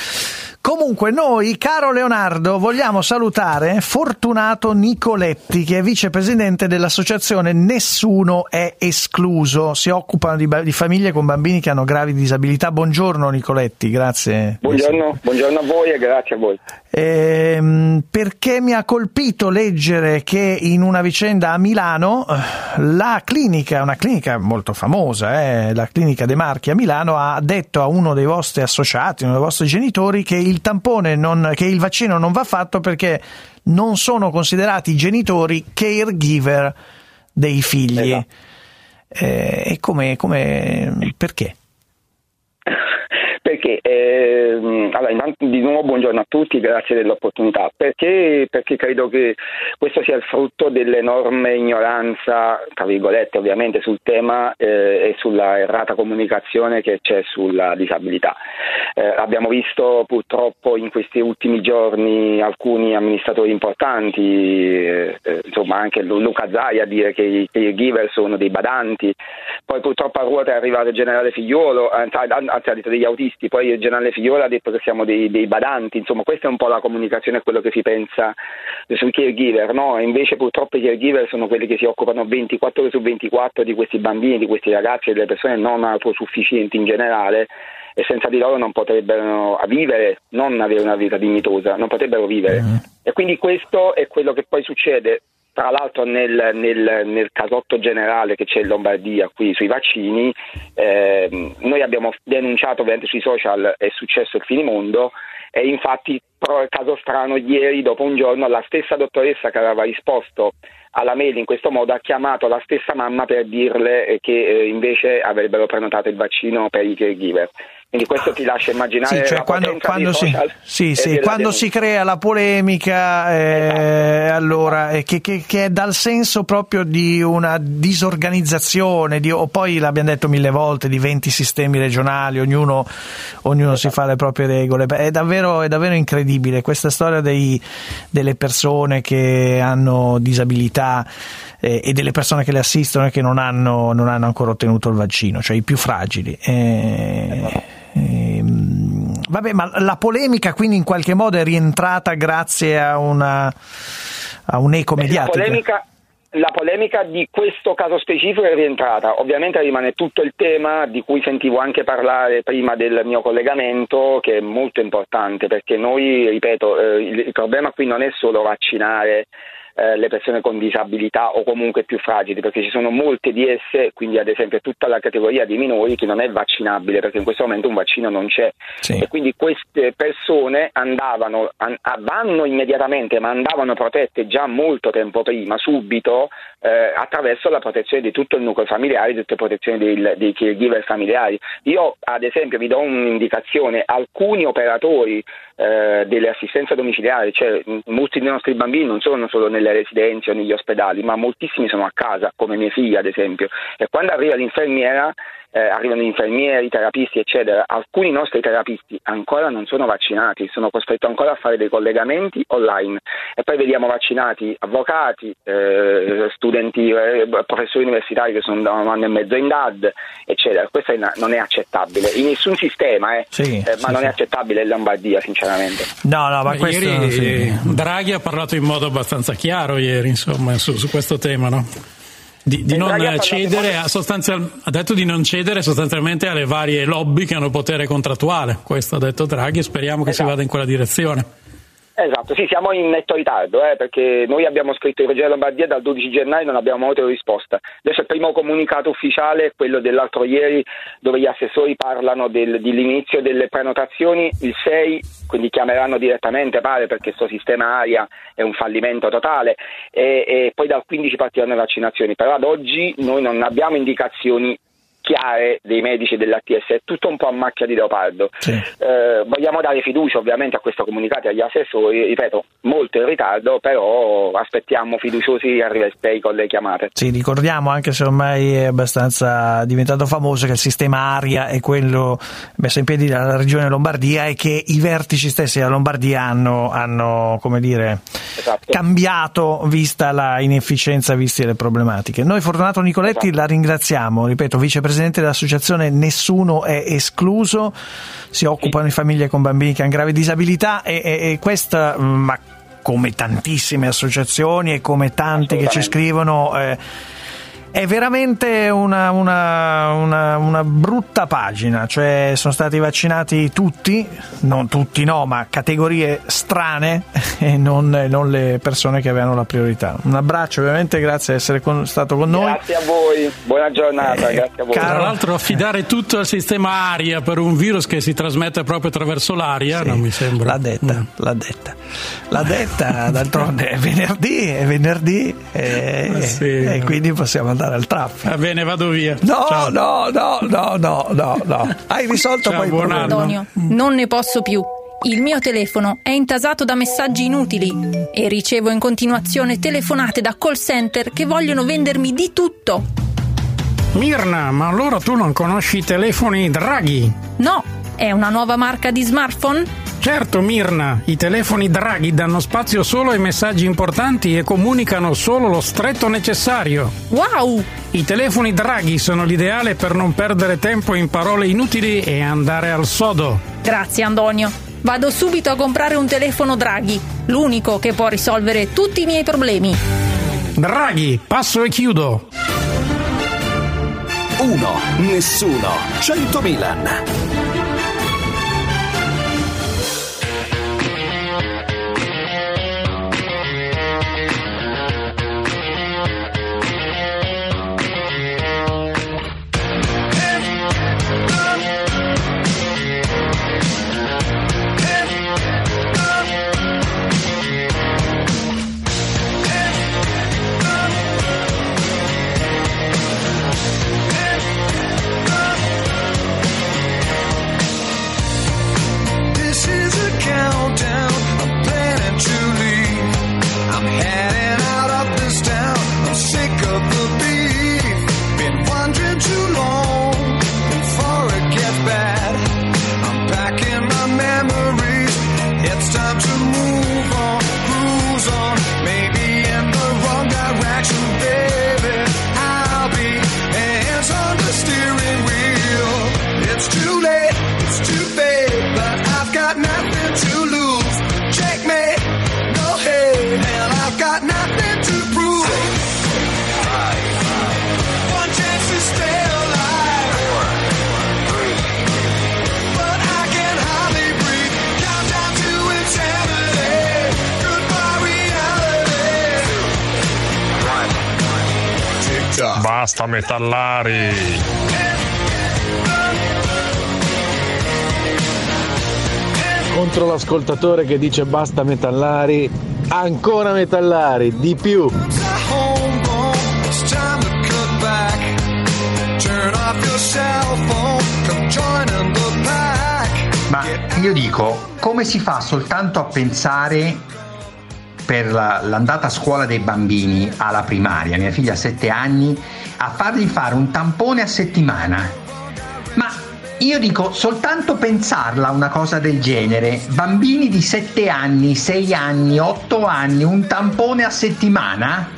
Comunque noi, caro Leonardo, vogliamo salutare Fortunato Nicoletti, che è vicepresidente dell'associazione Nessuno è escluso. Si occupano di, di famiglie con bambini che hanno gravi disabilità. Buongiorno Nicoletti, grazie. Buongiorno, buongiorno a voi e grazie a voi. Ehm, perché mi ha colpito leggere che in una vicenda a Milano eh, la clinica, una clinica molto famosa, eh, la clinica De Marchi a Milano, ha detto a uno dei vostri associati, uno dei vostri genitori, che il tampone, non, che il vaccino non va fatto perché non sono considerati i genitori caregiver dei figli. Eh, e come, come, perché? Perché, ehm, allora, di nuovo buongiorno a tutti, grazie dell'opportunità. Perché, perché credo che questo sia il frutto dell'enorme ignoranza, tra virgolette ovviamente, sul tema eh, e sulla errata comunicazione che c'è sulla disabilità. Eh, abbiamo visto purtroppo in questi ultimi giorni alcuni amministratori importanti, eh, eh, insomma anche Lu- Luca Zai a dire che i caregiver sono dei badanti, poi purtroppo a ruota è arrivato il generale Figliuolo, anzi anzi, ha detto degli autisti, poi il generale Figliuolo ha detto che siamo dei, dei badanti, insomma questa è un po' la comunicazione, quello che si pensa sui caregiver, no? Invece purtroppo i caregiver sono quelli che si occupano 24 ore su 24 di questi bambini, di questi ragazzi e delle persone non autosufficienti in generale e senza di loro non potrebbero vivere, non avere una vita dignitosa, non potrebbero vivere. E quindi questo è quello che poi succede. Tra l'altro nel, nel- nel casotto generale che c'è in Lombardia qui sui vaccini, ehm, noi abbiamo denunciato ovviamente sui social, è successo il finimondo e infatti però caso strano ieri dopo un giorno la stessa dottoressa che aveva risposto alla mail in questo modo ha chiamato la stessa mamma per dirle eh, che eh, invece avrebbero prenotato il vaccino per i caregiver. Quindi questo ti lascia immaginare Sì, cioè quando, quando si, sì, sì, quando si crea la polemica, eh, allora, eh, che, che- che è dal senso proprio di una disorganizzazione, di- o poi l'abbiamo detto mille volte, di 20 sistemi regionali, ognuno, ognuno si fa le proprie regole. Beh, È davvero, è davvero incredibile questa storia dei- delle persone che hanno disabilità eh, e delle persone che le assistono e che non hanno, non hanno ancora ottenuto il vaccino, cioè i più fragili. Eh, ehm, vabbè, ma la polemica quindi in qualche modo è rientrata grazie a una a un'eco Beh, La mediatica. polemica, la polemica di questo caso specifico è rientrata, ovviamente rimane tutto il tema di cui sentivo anche parlare prima del mio collegamento, che è molto importante perché noi, ripeto, eh, il, il problema qui non è solo vaccinare eh, le persone con disabilità o comunque più fragili, perché ci sono molte di esse, quindi ad esempio tutta la categoria dei minori che non è vaccinabile, perché in questo momento un vaccino non c'è. E quindi queste persone andavano, an- vanno immediatamente, ma andavano protette già molto tempo prima, subito, eh, attraverso la protezione di tutto il nucleo familiare, di tutte le protezioni del- dei caregiver familiari. Io ad esempio vi do un'indicazione, alcuni operatori eh, delle assistenze domiciliari, cioè molti dei nostri bambini non sono solo nelle residenze o negli ospedali, ma moltissimi sono a casa, come mie figlie ad esempio, e quando arriva l'infermiera eh, arrivano infermieri, terapisti, eccetera. Alcuni nostri terapisti ancora non sono vaccinati, sono costretti ancora a fare dei collegamenti online e poi vediamo vaccinati avvocati, eh, studenti, eh, professori universitari che sono da un anno e mezzo in DAD, eccetera. Questo è, non è accettabile in nessun sistema, eh, Sì, eh, ma sì, non è accettabile in Lombardia, sinceramente. No, no, ma questo ieri sì. Draghi ha parlato in modo abbastanza chiaro ieri, insomma, su, su questo tema, no? Di, di Eh, non cedere a sostanzial- ha detto di non cedere sostanzialmente alle varie lobby che hanno potere contrattuale. Questo ha detto Draghi speriamo che si Esatto. vada in quella direzione. Esatto, sì, siamo in netto ritardo eh, perché noi abbiamo scritto in Regione Lombardia dal 12 gennaio e non abbiamo avuto risposta. Adesso il primo comunicato ufficiale è quello dell'altro ieri dove gli assessori parlano del- dell'inizio delle prenotazioni il 6, quindi chiameranno direttamente pare perché questo sistema ARIA è un fallimento totale e, e poi dal 15 partiranno le vaccinazioni. Però ad oggi noi non abbiamo indicazioni chiare dei medici dell'ATS, è tutto un po' a macchia di leopardo. Eh, vogliamo dare fiducia ovviamente a questo comunicato e agli assessori, ripeto, molto in ritardo, però aspettiamo fiduciosi il 6 con le chiamate. Sì, ricordiamo anche se ormai è abbastanza diventato famoso che il sistema ARIA è quello messo in piedi dalla regione Lombardia e che i vertici stessi della Lombardia hanno, hanno, come dire, cambiato vista la inefficienza, viste le problematiche. Noi Fortunato Nicoletti la ringraziamo, ripeto, vicepresidente dell'associazione Nessuno è escluso, si occupano di famiglie con bambini che hanno gravi disabilità e, e- e questa, mm, ma come tantissime associazioni e come tanti che ci scrivono, eh, è veramente una, una- una- una brutta pagina, cioè sono stati vaccinati tutti, non tutti no, ma categorie strane e non, non le persone che avevano la priorità. Un abbraccio ovviamente, grazie di essere con- stato con noi. Grazie a voi, buona giornata, grazie a voi. Tra l'altro affidare tutto al sistema aria per un virus che si trasmette proprio attraverso l'aria non mi sembra. L'ha detta, l'ha detta. L'ha detta, d'altronde è venerdì, è venerdì e, Eh sì. e quindi possiamo andare al traffico. Va bene, vado via. No, Ciao. no, no, no, no, no, no. Hai risolto Ciao, poi il buon problema. Antonio, non ne posso più. Il mio telefono è intasato da messaggi inutili e ricevo in continuazione telefonate da call center che vogliono vendermi di tutto. Mirna, ma allora tu non conosci i telefoni Draghi? No, è una nuova marca di smartphone? Certo, Mirna, i telefoni Draghi danno spazio solo ai messaggi importanti e comunicano solo lo stretto necessario. Wow! I telefoni Draghi sono l'ideale per non perdere tempo in parole inutili e andare al sodo. Grazie Antonio. Vado subito a comprare un telefono Draghi, l'unico che può risolvere tutti i miei problemi. Draghi, passo e chiudo. 1. Nessuno. 100 Milan. Basta metallari. Contro l'ascoltatore che dice basta metallari, ancora metallari, di più. Ma io dico, come si fa soltanto a pensare per la- l'andata a scuola dei bambini alla primaria, mia figlia ha 7 anni, a fargli fare un tampone a settimana? io dico soltanto pensarla una cosa del genere. Bambini di 7 anni, 6 anni, 8 anni, un tampone a settimana?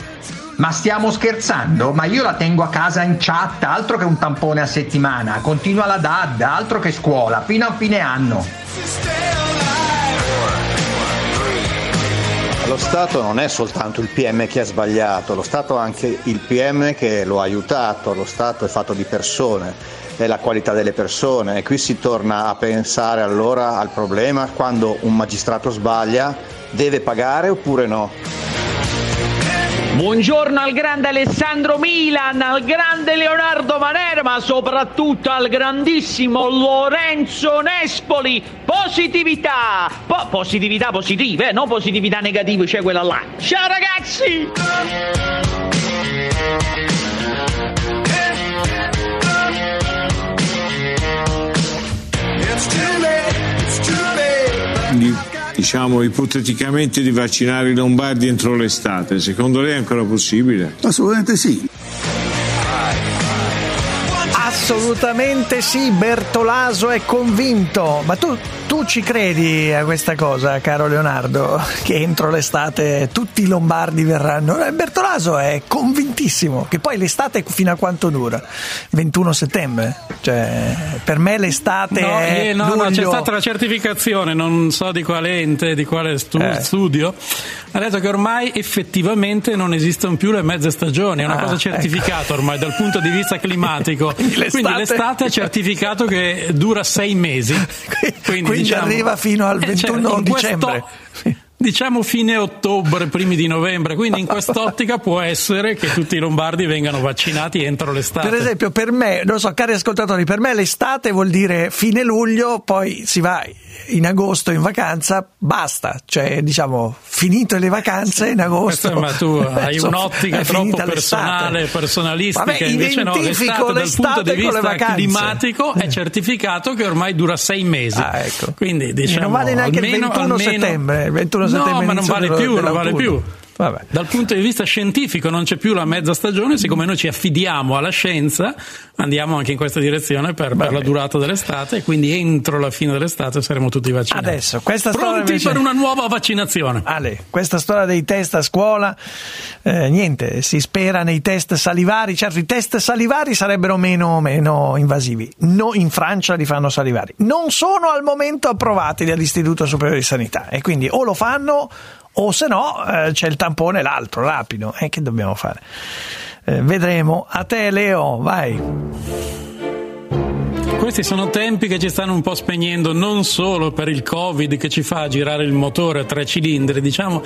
Ma stiamo scherzando? Ma io la tengo a casa in chat, altro che un tampone a settimana. Continua la DAD, altro che scuola, fino a fine anno. Lo Stato non è soltanto il PM che ha sbagliato, lo Stato è anche il PM che lo ha aiutato, lo Stato è fatto di persone è la qualità delle persone e qui si torna a pensare allora al problema quando un magistrato sbaglia deve pagare oppure no. Buongiorno al grande Alessandro Milan, al grande Leonardo Manera, ma soprattutto al grandissimo Lorenzo Nespoli. Positività! Po- positività positive, eh, non positività negative, cioè quella là. Ciao ragazzi! di, diciamo ipoteticamente di vaccinare i lombardi entro l'estate. Secondo lei è ancora possibile? Assolutamente sì. Assolutamente sì, Bertolaso è convinto. Ma tu, tu ci credi a questa cosa, caro Leonardo? Che entro l'estate tutti i lombardi verranno? Eh, Bertolaso è convintissimo che poi l'estate fino a quanto dura? 21 settembre? Cioè, per me l'estate No, è eh, no, no, c'è stata la certificazione, non so di quale ente, di quale stu- Eh. studio, ha detto che ormai effettivamente non esistono più le mezze stagioni, è una Ah, cosa certificata ormai dal punto di vista climatico. L'estate- Quindi l'estate è certificato che dura sei mesi. Quindi, Quindi arriva fino al eh, cioè, 21 in questo- dicembre. Diciamo fine ottobre, primi di novembre, quindi in quest'ottica può essere che tutti i lombardi vengano vaccinati entro l'estate. Per esempio, per me, non so, cari ascoltatori, per me l'estate vuol dire fine luglio, poi si va in agosto in vacanza, basta, cioè diciamo finito le vacanze in agosto. Questo, ma tu hai un'ottica troppo personale, personalistica, Vabbè, invece no, l'estate, l'estate dal punto di vista climatico è eh. certificato che ormai dura sei mesi. Ah, ecco. Quindi diciamo, e non vale neanche almeno, il 21 almeno, settembre. 21 cosa no, ma non vale più, non vale più più. Dal punto di vista scientifico non c'è più la mezza stagione, siccome noi ci affidiamo alla scienza, andiamo anche in questa direzione per, per la durata dell'estate e quindi entro la fine dell'estate saremo tutti vaccinati. Adesso, questa storia Pronti invece- per una nuova vaccinazione. Ale, questa storia dei test a scuola, eh, niente, si spera nei test salivari. Certo, i test salivari sarebbero meno, meno invasivi. No, in Francia li fanno salivari. Non sono al momento approvati dall'Istituto Superiore di Sanità e quindi o lo fanno o se no eh, c'è il tampone l'altro, rapido. E che dobbiamo fare? Eh, vedremo. A te, Leo, vai. Questi sono tempi che ci stanno un po' spegnendo non solo per il Covid che ci fa girare il motore a tre cilindri, diciamo,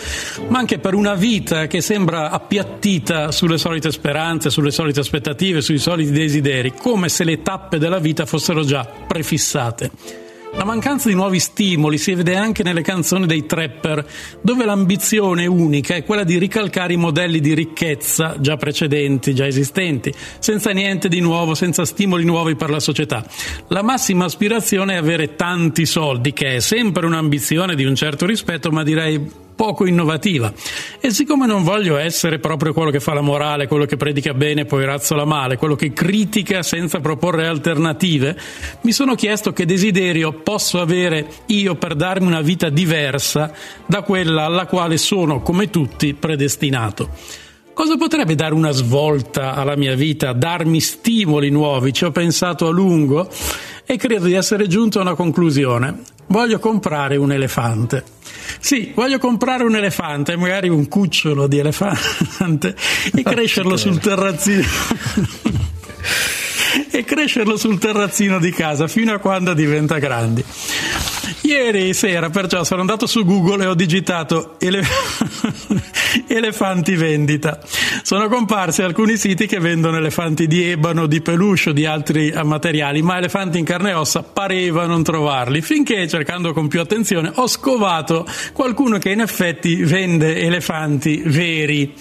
ma anche per una vita che sembra appiattita sulle solite speranze, sulle solite aspettative, sui soliti desideri, come se le tappe della vita fossero già prefissate. La mancanza di nuovi stimoli si vede anche nelle canzoni dei trapper, dove l'ambizione unica è quella di ricalcare i modelli di ricchezza già precedenti, già esistenti, senza niente di nuovo, senza stimoli nuovi per la società. La massima aspirazione è avere tanti soldi, che è sempre un'ambizione di un certo rispetto, ma direi poco innovativa. E siccome non voglio essere proprio quello che fa la morale, quello che predica bene e poi razzola male, quello che critica senza proporre alternative, mi sono chiesto che desiderio posso avere io per darmi una vita diversa da quella alla quale sono, come tutti, predestinato. Cosa potrebbe dare una svolta alla mia vita, darmi stimoli nuovi? Ci ho pensato a lungo e credo di essere giunto a una conclusione. Voglio comprare un elefante. Sì, voglio comprare un elefante, magari un cucciolo di elefante, e crescerlo sul terrazzino. e crescerlo sul terrazzino di casa fino a quando diventa grande. Ieri sera perciò sono andato su Google e ho digitato ele- elefanti vendita. Sono comparsi alcuni siti che vendono elefanti di ebano, di peluche o di altri eh, materiali, ma elefanti in carne e ossa pareva non trovarli, finché cercando con più attenzione ho scovato qualcuno che in effetti vende elefanti veri.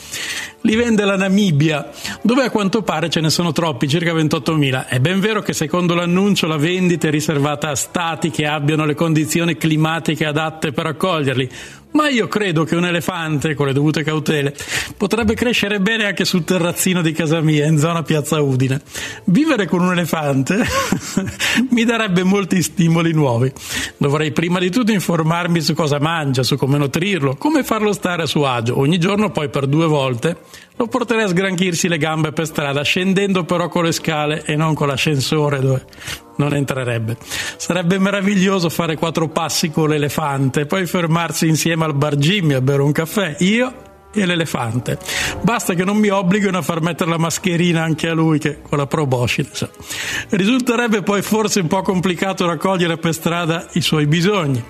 Li vende la Namibia, dove a quanto pare ce ne sono troppi, circa 28.000. È ben vero che secondo l'annuncio la vendita è riservata a stati che abbiano le condizioni climatiche adatte per accoglierli, Ma io credo che un elefante, con le dovute cautele, potrebbe crescere bene anche sul terrazzino di casa mia, in zona Piazza Udine. Vivere con un elefante mi darebbe molti stimoli nuovi. Dovrei prima di tutto informarmi su cosa mangia, su come nutrirlo, come farlo stare a suo agio. Ogni giorno poi per due volte lo porterei a sgranchirsi le gambe per strada, scendendo però con le scale e non con l'ascensore dove non entrerebbe. Sarebbe meraviglioso fare quattro passi con l'elefante, poi fermarsi insieme al bar Jimmy a bere un caffè, io e l'elefante. Basta che non mi obblighino a far mettere la mascherina anche a lui, che con la proboscide. So. Risulterebbe poi forse un po' complicato raccogliere per strada i suoi bisogni.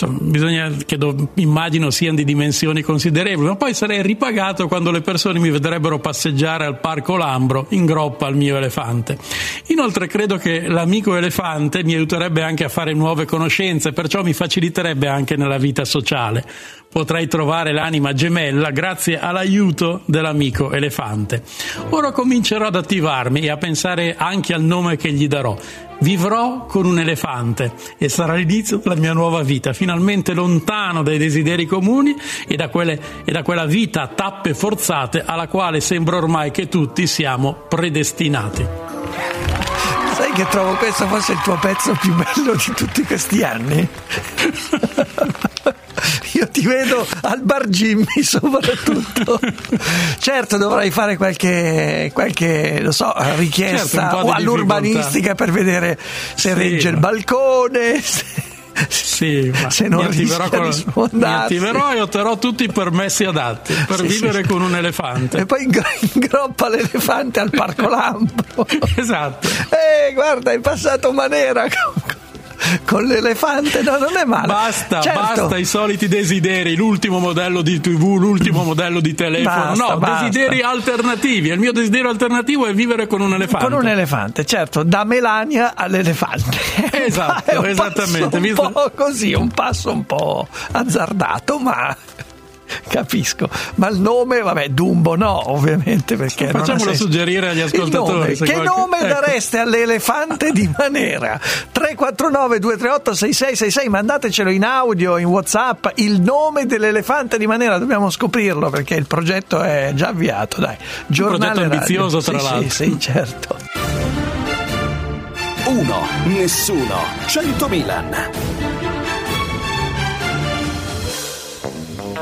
Insomma, bisogna che do, immagino siano di dimensioni considerevoli, ma poi sarei ripagato quando le persone mi vedrebbero passeggiare al parco Lambro in groppa al mio elefante. Inoltre credo che l'amico elefante mi aiuterebbe anche a fare nuove conoscenze, perciò mi faciliterebbe anche nella vita sociale. Potrei trovare l'anima gemella grazie all'aiuto dell'amico elefante. Ora comincerò ad attivarmi e a pensare anche al nome che gli darò. Vivrò con un elefante e sarà l'inizio della mia nuova vita, finalmente lontano dai desideri comuni e da, quelle, e da quella vita a tappe forzate alla quale sembra ormai che tutti siamo predestinati. Sai che trovo questo fosse il tuo pezzo più bello di tutti questi anni? Io ti vedo al bar Jimmy soprattutto. certo dovrai fare qualche, qualche so, Certo, richiesta di all'urbanistica per vedere se Sì, regge il balcone. Se... Sì, ma Se non mi attiverò, mi attiverò e otterrò tutti i permessi adatti per Sì, vivere sì. con un elefante. E poi ingro- ingroppa l'elefante al parco Lambro. esatto. Eh, guarda, è passato Manera con, l'elefante. No, non è male. Basta, Certo. basta i soliti desideri, l'ultimo modello di TV, l'ultimo modello di telefono. Basta, no, basta. desideri alternativi. Il mio desiderio alternativo è vivere con un elefante. Con un elefante, certo, da Melania all'elefante. Esatto, esattamente, passo Un po' così, un passo un po' azzardato, ma capisco. Ma il nome, vabbè, Dumbo no, ovviamente, perché Facciamolo suggerire agli ascoltatori. nome. Che qualche- nome Ecco. dareste all'elefante di Manera? 349 238 6666 mandatecelo in audio, in whatsapp, il nome dell'elefante di Manera, dobbiamo scoprirlo perché il progetto è già avviato, dai. Giornale progetto radio. ambizioso, tra Sì, l'altro. Sì, sì, certo. 1. Nessuno. 100 Milan.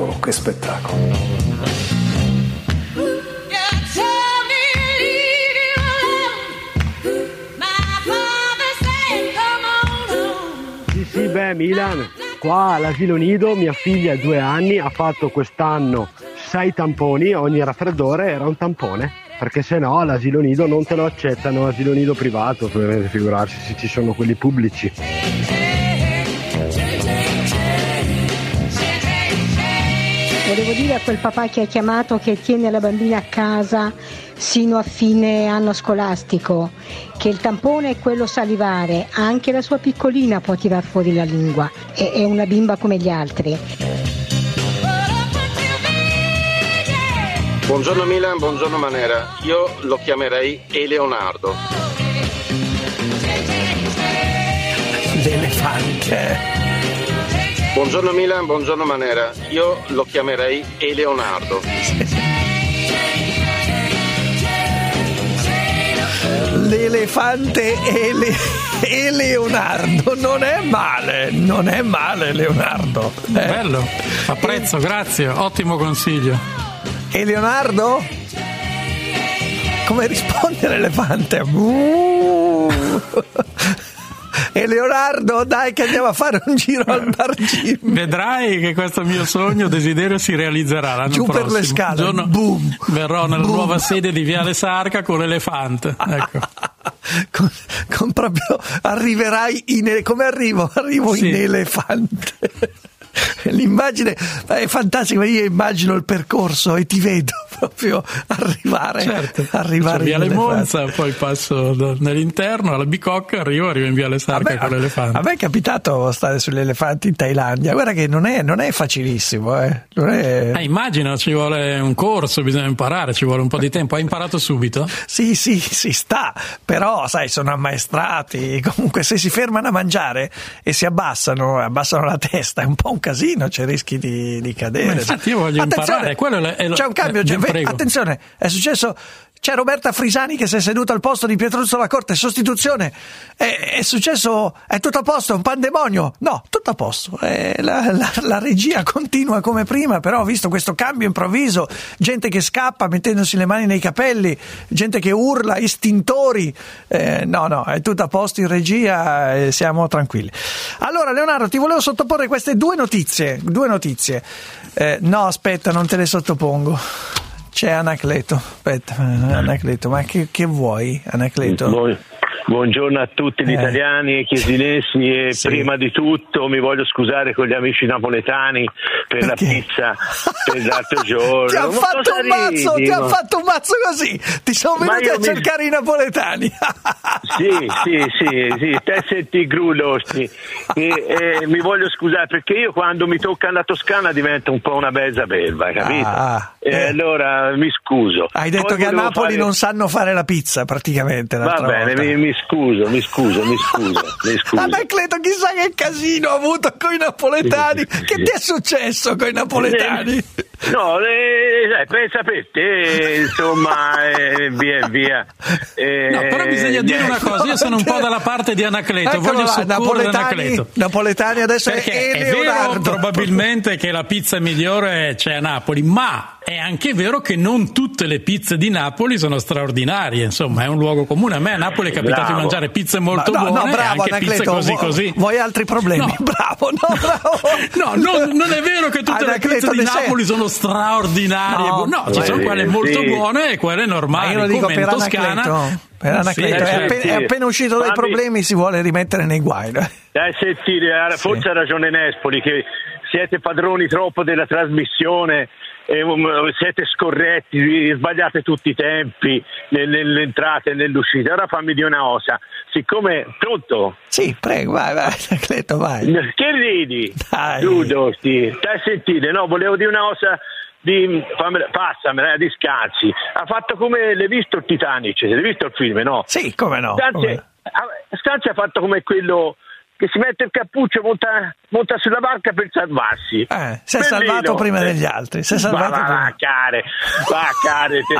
Come on home. Sì, sì, beh, Milan, qua all'asilo nido mia figlia due anni ha fatto quest'anno sei tamponi, ogni raffreddore era un tampone, perché se no all'asilo nido non te lo accettano, asilo nido privato, figurarsi se ci sono quelli pubblici. Quel papà che ha chiamato che tiene la bambina a casa sino a fine anno scolastico che il tampone è quello salivare, anche la sua piccolina può tirar fuori la lingua, è, è una bimba come gli altri. Buongiorno Milan, buongiorno Manera. Io lo chiamerei Eleonardo. L'elefante. Buongiorno Milan, buongiorno Manera. Io lo chiamerei Eleonardo. L'elefante e, le- e Leonardo non è male, non è male Leonardo. Eh. Bello, apprezzo, grazie, ottimo consiglio. E Leonardo? Come risponde l'elefante? Uh. E Leonardo, dai che andiamo a fare un giro al bar gym. Vedrai che questo mio sogno, desiderio si realizzerà l'anno Giù per prossimo. le scale, giorno boom. verrò nella Boom. nuova sede di Viale Sarca con l'elefante. Ecco. Con, con proprio arriverai in come arrivo? Arrivo Sì. in elefante. L'immagine è fantastica, io immagino il percorso e ti vedo proprio arrivare, Certo. arrivare Viale in elefante. Monza, poi passo da- nell'interno alla Bicocca, arrivo, arrivo in Viale Sarca con l'elefante. A me è capitato stare sugli elefanti in Thailandia, guarda che non è, non è facilissimo, eh. Non è- Eh, immagino, ci vuole un corso, bisogna imparare, ci vuole un po' di tempo. Hai imparato subito? Sì, sì, si sta, però sai, sono ammaestrati, comunque se si fermano a mangiare e si abbassano, abbassano la testa, è un po' un casino, c'è rischi di, di cadere. Ma infatti io voglio imparare, quello è lo- c'è un cambio, eh, prego. attenzione, è successo... C'è Roberta Frisani che si è seduta al posto di Pietruzzo la Corte, sostituzione. È, è successo, è tutto a posto, è un pandemonio. No, tutto a posto. Eh, la, la- la regia continua come prima, però ho visto questo cambio improvviso, gente che scappa mettendosi le mani nei capelli, gente che urla, istintori. Eh, no, no, è tutto a posto in regia e siamo tranquilli. Allora, Leonardo, ti volevo sottoporre queste due notizie. Due notizie. Eh, no, aspetta, non te le sottopongo. C'è Anacleto, aspetta, Anacleto, ma che, che vuoi, Anacleto? Buon- buongiorno a tutti gli Eh. italiani e chiesinesi e Sì. prima di tutto mi voglio scusare con gli amici napoletani per la pizza per l'altro giorno. Ti hanno fatto un mazzo, ti hanno fatto un mazzo così, ti sono venuti a mi- cercare i napoletani. Sì, sì, sì, sì, te senti grulosti. E, e mi voglio scusare perché io quando mi tocca la Toscana divento un po' una bella belva, capito? Ah, e allora mi scuso. Hai detto Poi che a Napoli fare- non sanno fare la pizza praticamente. Va bene, volta. mi, mi scuso, mi scuso, mi scuso, mi scuso. Anacleto, chissà che casino ha avuto con i napoletani. Che ti è successo con i napoletani? No, eh, eh, pensa per te, insomma, e via via. Eh, No, però bisogna dire una cosa, io sono un po' dalla parte di Anacleto, Eccolo voglio là, soccorrere napoletani, Anacleto. napoletani adesso Perché è, è vero probabilmente che la pizza migliore c'è a Napoli, ma è anche vero che non tutte le pizze di Napoli sono straordinarie, insomma è un luogo comune. A me a Napoli è capitato Bravo. di mangiare pizze molto Ma no, buone no, e bravo, anche pizze Anacleto, così vuoi- così. Vuoi altri problemi? No. Bravo, no, bravo. No, non, non è vero che tutte le Anacleto, pizze di Napoli sono straordinarie. No. No, ci Eh, sono quelle molto sì. buone e quelle Ma normali. io lo dico per Toscana. Anacleto. Per Sì, Anacleto, è, certo. appena, è appena uscito dai problemi, si vuole rimettere nei guai. Dai, sentire, ha- forse ha ragione Nespoli che siete padroni troppo della trasmissione, e, um, siete scorretti, sbagliate tutti i tempi nel- nell'entrata e nell'uscita. Ora fammi dire una cosa, siccome pronto? Sì, prego, vai, vai, Anacleto, vai. Che ridi? Dai. Nudo, sti. Dai, sentite, no, volevo dire una cosa di fammela- passamela di Scanzi. Ha fatto come l'hai visto il Titanic, l'hai visto il film, no? Sì, come no? Scanzi, come- ha- Scanzi ha fatto come quello che si mette il cappuccio e monta, monta sulla barca per salvarsi. Eh, si è salvato prima degli altri. Si è salvato va, va, prima. va, care, va, care, te,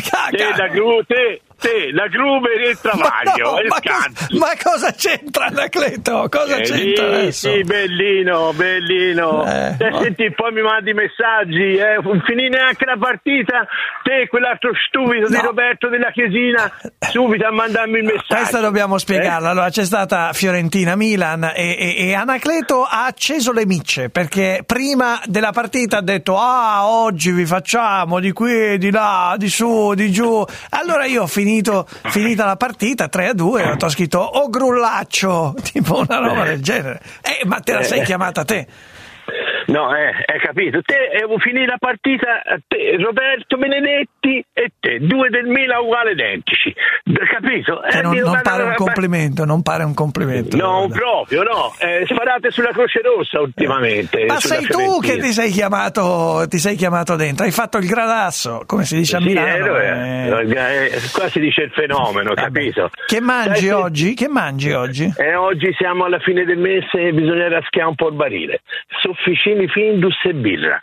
te, la gru, te, te, la gruber e il travaglio, Ma, no, ma cosa, ma cosa c'entra Anacleto? Cosa Eh, c'entra sì, adesso? sì, bellino, bellino. Eh, Eh, no. Senti, poi mi mandi messaggi, eh, finì neanche la partita, te, quell'altro stupido di No. Roberto della Chiesina, subito a mandarmi il messaggio. Questa dobbiamo spiegarla. Allora, c'è stata Fiorentina-Milan e, e- e Anacleto ha acceso le micce perché prima della partita ha detto: Ah, oggi vi facciamo di qui, di là, di su, di giù. Allora io ho finito, finita la partita 3 a 2, ho scritto Oh grullaccio, tipo una roba del genere. Eh, ma te la sei Eh. chiamata te? No, eh, hai capito? Te eh, finì la partita, te, Roberto Benedetti e te, due del Milan uguali identici. Capito? Eh, non, non pare un complimento, non pare un complimento. No, proprio no. Eh, sparate sulla Croce Rossa ultimamente. Ma sei tu che ti sei, chiamato, ti sei chiamato dentro, hai fatto il gradasso, come si dice a Sì, Milano. eh, eh. eh, qua si dice il fenomeno, capito? Che mangi che- oggi? Che mangi oggi? Oggi siamo alla fine del mese e bisogna raschiare un po' il barile. Sofficini Findus e birra.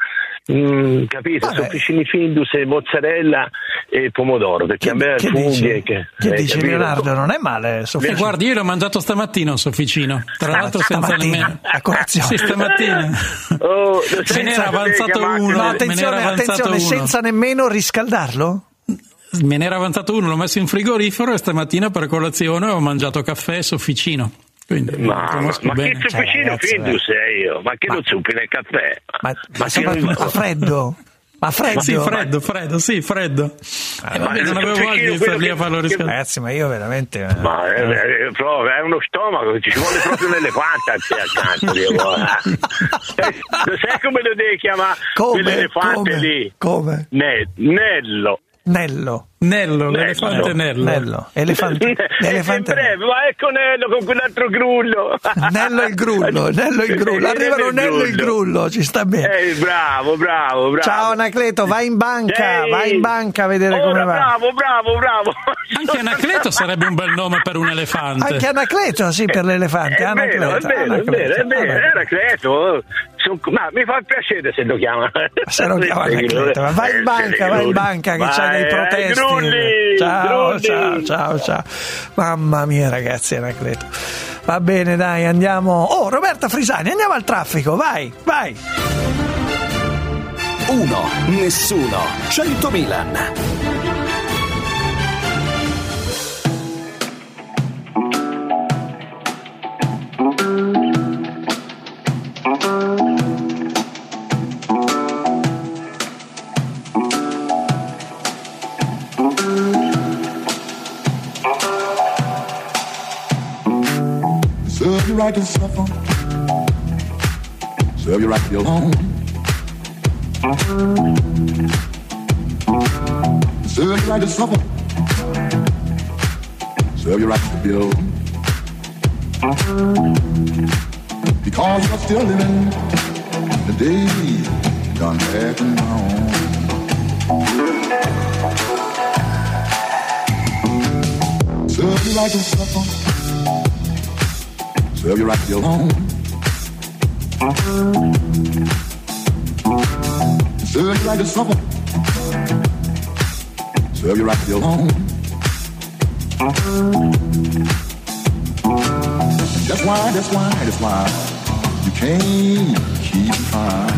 Mm, capito? Sofficini Findus e mozzarella e pomodoro perché a me che funghi dici? che, Che eh, dici? Leonardo? Non è male, Sofia. guardi, io l'ho mangiato stamattina un sofficino. Tra l'altro senza nemmeno. a colazione. Sì, stamattina. Oh, Me ne era avanzato uno. Era attenzione, attenzione, uno. senza nemmeno riscaldarlo? Me ne era avanzato uno, l'ho messo in frigorifero e stamattina per colazione ho mangiato caffè e sofficino. Quindi Ma, ma, ma che bene. sofficino Findus sei io? Ma che lo zuppi nel caffè? Ma, Ma soprattutto a freddo. Ma freddo? Sì, freddo, freddo, sì, freddo. Eh, vabbè, non avevo voglia di star lì a farlo riscaldare. Ragazzi, ma io veramente. eh, Ma è, è- è uno stomaco, ci vuole proprio un elefante a te accanto. Eh. Lo sai come lo devi chiamare Come? quell'elefante Come? lì? Come? Ne- Nello. Nello. Nello, l'elefante Nello. Nello. Elefante. l'elefante È breve, ma ecco Nello con quell'altro grullo. Nello il grullo, Nello il grullo. Arrivano Nello il grullo, ci sta bene. Eh, bravo, bravo, bravo. Ciao Anacleto, vai in banca, Ehi. vai in banca a vedere Ora, come va. Bravo, bravo, bravo. Anche Anacleto sarebbe un bel nome per un elefante. Anche Anacleto, sì, per l'elefante. È vero, Anacleto, è vero, è vero, è Anacleto. vero, Vabbè. Ma mi fa piacere se lo chiama. Se lo chiama Anacleto, ma vai in banca, vai in banca che c'è dei protesti. Grulli, Ciao, Grulli. ciao, ciao, ciao. Mamma mia, ragazzi, Anacleto. Va bene, dai, andiamo. Oh, Roberta Frisani, andiamo al traffico, vai, vai. Uno, nessuno, 100 Milan. You right to suffer. Serve you right to be alone. Serve you right to suffer. Serve you right to be alone. Because you're still living the day done my own. Serve you right to suffer. Serve you right alone. Serve you to suffer. Serve you right alone. That's why, that's why, that's why you can't keep trying.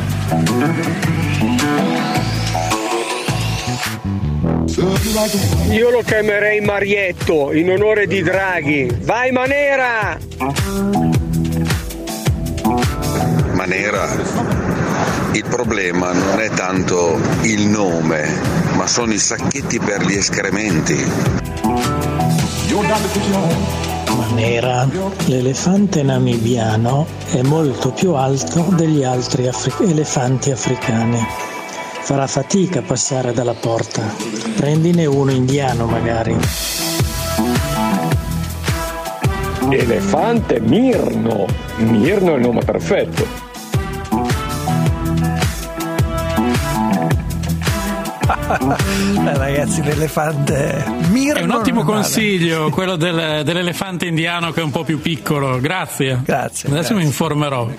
Io lo chiamerei Marietto in onore di Draghi. Vai Manera! Manera, il problema non è tanto il nome, ma sono i sacchetti per gli escrementi. Manera, l'elefante namibiano è molto più alto degli altri afri- elefanti africani. Farà fatica a passare dalla porta. Prendine uno indiano magari. Elefante Mirno. Mirno è il nome perfetto. Eh, ragazzi, l'elefante Mirno È un ottimo non è male. consiglio quello del- dell'elefante indiano che è un po' più piccolo. Grazie. Grazie. Adesso grazie. mi informerò.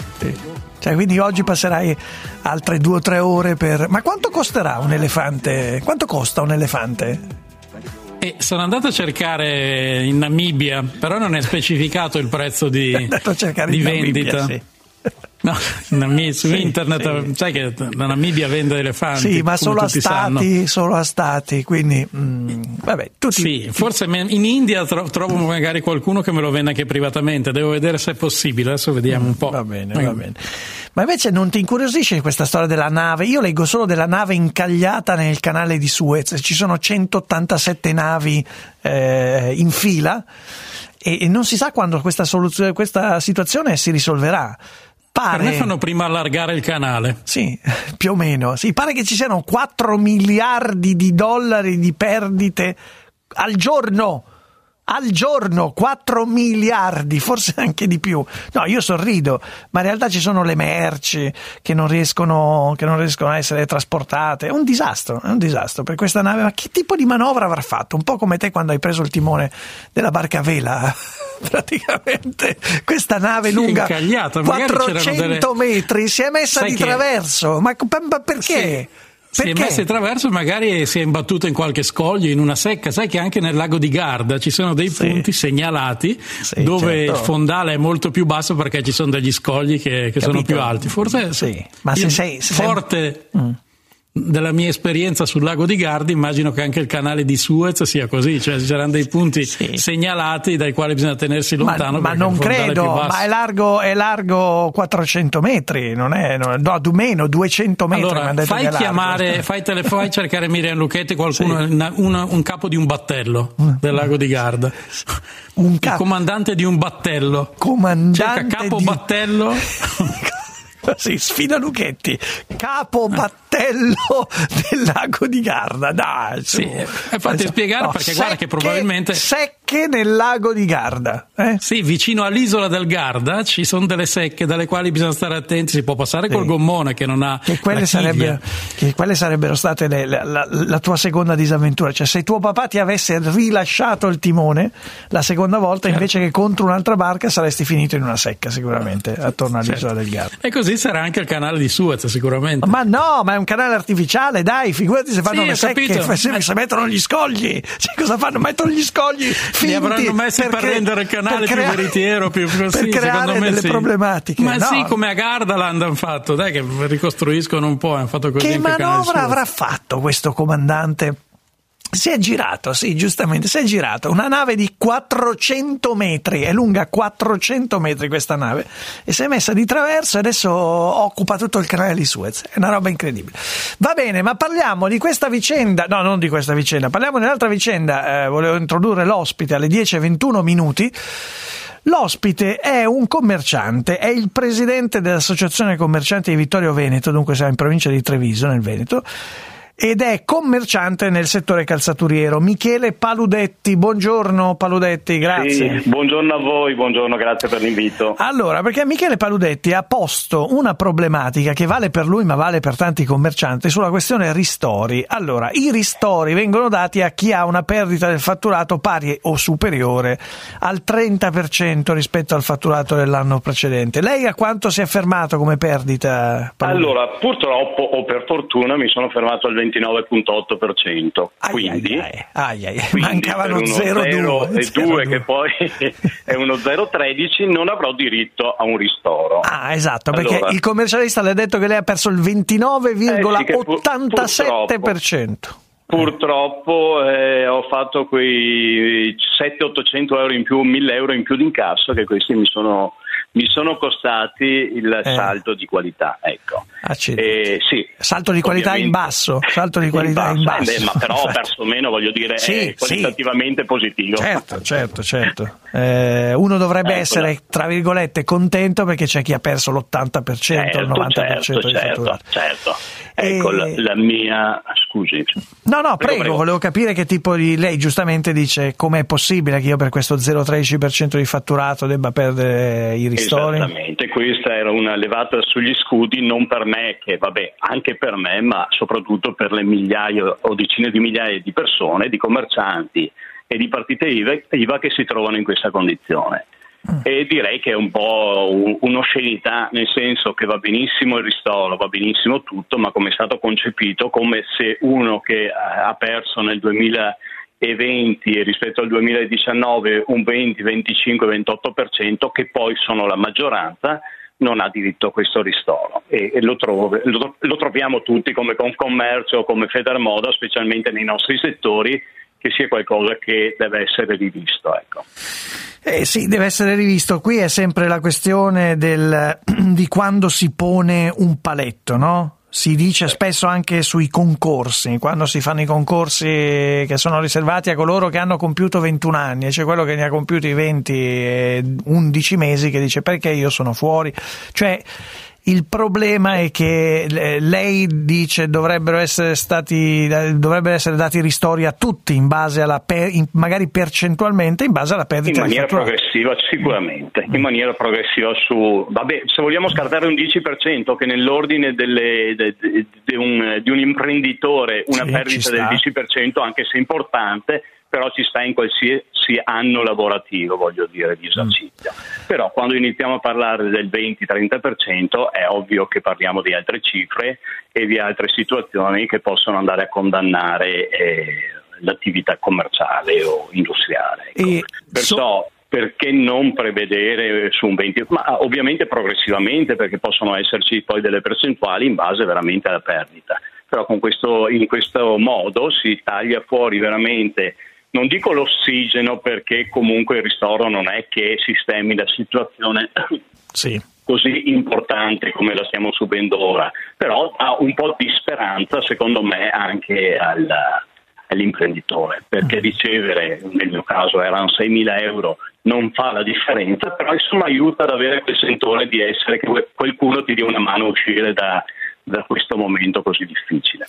Cioè, quindi oggi passerai altre due o tre ore per. Ma quanto costerà un elefante? Quanto costa un elefante? E sono andato a cercare in Namibia, però non è specificato il prezzo di, di in Namibia, vendita. sì. No, Namibia- su Sì, internet, sai che la Namibia vende elefanti. Sì, ma solo a stati, solo a stati, quindi mm, vabbè, tutti Sì, forse me- in India tro- trovo magari qualcuno che me lo vende anche privatamente. Devo vedere se è possibile. Adesso vediamo un po'. Va bene, va bene. Ma invece non ti incuriosisce questa storia della nave? Io leggo solo della nave incagliata nel canale di Suez, ci sono 187 navi eh, in fila e, e non si sa quando questa, soluzio- questa situazione si risolverà. Pare... Per me fanno prima allargare il canale. Sì, più o meno. Sì, pare che ci siano 4 miliardi di dollari di perdite al giorno al giorno 4 miliardi, forse anche di più. No, io sorrido, ma in realtà ci sono le merci che non riescono, che non riescono a essere trasportate. È un disastro, è un disastro per questa nave. Ma che tipo di manovra avrà fatto? Un po' come te quando hai preso il timone della barca a vela. Praticamente questa nave lunga 400 delle... metri si è messa Sai di che- traverso. Ma, ma perché? Si è messa in traverso e magari si è imbattuta in qualche scoglio, in una secca. Sai che anche nel lago di Garda ci sono dei punti segnalati dove certo. il fondale è molto più basso perché ci sono degli scogli che, che sono più alti. Forse Sì, ma se sei- se sei- Mm. Della mia esperienza sul lago di Garda, immagino che anche il canale di Suez sia così, cioè ci saranno dei punti segnalati dai quali bisogna tenersi Ma, lontano. ma perché non credo, ma è largo, è largo 400 metri, non è, no, meno 200 metri. Allora, fai chiamare, fai, tele- fai cercare Miriam Lucchetti qualcuno, una- una- un capo di un battello del lago di Garda. Un Il comandante di un battello. Comandante Cerca capo di- battello. Sì, sfida Lucchetti, capo battello del lago di Garda. Dai. Sì, e fatti spiegare perché guarda che probabilmente- secche nel lago di Garda. eh? Sì, vicino all'isola del Garda ci sono delle secche dalle quali bisogna stare attenti. Si può passare col gommone che non ha. Che quelle, sarebbero, che quelle sarebbero state le- la, la- la tua seconda disavventura. Cioè, se tuo papà ti avesse rilasciato il timone la seconda volta, Certo. invece che contro un'altra barca, saresti finito in una secca, sicuramente, attorno all'isola del Garda. E così sarà anche il canale di Suez, sicuramente. Ma no, ma è un canale artificiale, dai, figurati se fanno Sì, le secche, se, se mettono gli scogli. Cioè, cosa fanno? Mettono gli scogli finti. Li avranno messi per, cre- rendere il canale per più veritiero, più, più per creare delle sì. problematiche. Ma no. sì, come a Gardaland hanno fatto, dai che ricostruiscono un po', hanno fatto così Che manovra avrà fatto questo comandante? Si è girato, sì, giustamente, si è girato. Una nave di 400 metri, è lunga 400 metri questa nave, e si è messa di traverso e adesso occupa tutto il canale di Suez. È una roba incredibile. Va bene, ma parliamo di questa vicenda, no, non di questa vicenda, parliamo di un'altra vicenda. Eh, volevo introdurre l'ospite alle 10.21 minuti. L'ospite è un commerciante, è il presidente dell'Associazione Commercianti di Vittorio Veneto, dunque siamo in provincia di Treviso, nel Veneto, ed è commerciante nel settore calzaturiero. Michele Paludetti, buongiorno Paludetti, grazie. Sì, buongiorno a voi, buongiorno, grazie per l'invito. Allora, perché Michele Paludetti ha posto una problematica che vale per lui ma vale per tanti commercianti sulla questione ristori. Allora, i ristori vengono dati a chi ha una perdita del fatturato pari o superiore al 30% rispetto al fatturato dell'anno precedente. Lei a quanto si è fermato come perdita? Paludetti? Allora, purtroppo o per fortuna mi sono fermato al 29,8%, quindi, Ai, ai, ai, quindi mancavano per uno 0,2 0 e 2 che poi è uno 0,13 non avrò diritto a un ristoro. Ah, esatto, perché Allora, il commercialista le ha detto che lei ha perso il Eh sì, 29,87%. Purtroppo eh, ho fatto quei 700-800 euro in più, 1000 euro in più di incasso che questi mi sono, mi sono costati il salto di qualità. Ecco. Eh, sì, Salto di qualità in basso, salto di qualità in basso. Eh, beh, ma però ho perso meno, voglio dire, Sì, è sì. qualitativamente positivo. Certo, certo, certo. Eh, uno dovrebbe Eccola. essere, tra virgolette, contento perché c'è chi ha perso l'80%, il Certo, 90% certo, di certo, certo. Ecco, la, la mia... Scusi. No, no, prego, prego. volevo capire che tipo di... Lei giustamente dice com'è possibile che io per questo 0,13% di fatturato debba perdere i ristori? Esattamente, questa era una levata sugli scudi non per me, che vabbè, anche per me, ma soprattutto per le migliaia o decine di migliaia di persone, di commercianti e di partite IVA, IVA che si trovano in questa condizione. E direi che è un po' un- un'oscenità, nel senso che va benissimo il ristoro, va benissimo tutto, ma come è stato concepito, come se uno che ha perso nel 2020 rispetto al 2019 un 20, 25, 28%, che poi sono la maggioranza, non ha diritto a questo ristoro. E, e lo, trovo- lo- lo troviamo tutti come Confcommercio, come Federmoda, specialmente nei nostri settori, che sia qualcosa che deve essere rivisto. Ecco. Eh sì, deve essere rivisto. Qui è sempre la questione del, di quando si pone un paletto, no? Si dice spesso anche sui concorsi, quando si fanno i concorsi che sono riservati a coloro che hanno compiuto 21 anni, e c'è quello che ne ha compiuti 20 e 11 mesi che dice perché io sono fuori. Cioè, il problema è che eh, lei dice dovrebbero essere stati dovrebbero essere dati ristori a tutti in base alla per, in, magari percentualmente in base alla perdita in maniera progressiva sicuramente in maniera progressiva su vabbè se vogliamo scartare un 10% che nell'ordine delle, de, de, de un, di un imprenditore una Sì, perdita del sta. 10% anche se importante però ci sta in qualsiasi anno lavorativo voglio dire di esercizio però quando iniziamo a parlare del 20-30% è ovvio che parliamo di altre cifre e di altre situazioni che possono andare a condannare eh, l'attività commerciale o industriale. ecco. Perciò perché non prevedere su un 20, ma ovviamente progressivamente perché possono esserci poi delle percentuali in base veramente alla perdita. Però con questo, in questo modo si taglia fuori veramente, non dico l'ossigeno perché comunque il ristoro non è che sistemi la situazione così importante come la stiamo subendo ora, però dà un po' di speranza secondo me anche al, all'imprenditore, perché ricevere, nel mio caso erano 6.000 euro, non fa la differenza, però insomma aiuta ad avere quel sentore di essere che qualcuno ti dia una mano a uscire da, da questo momento così difficile.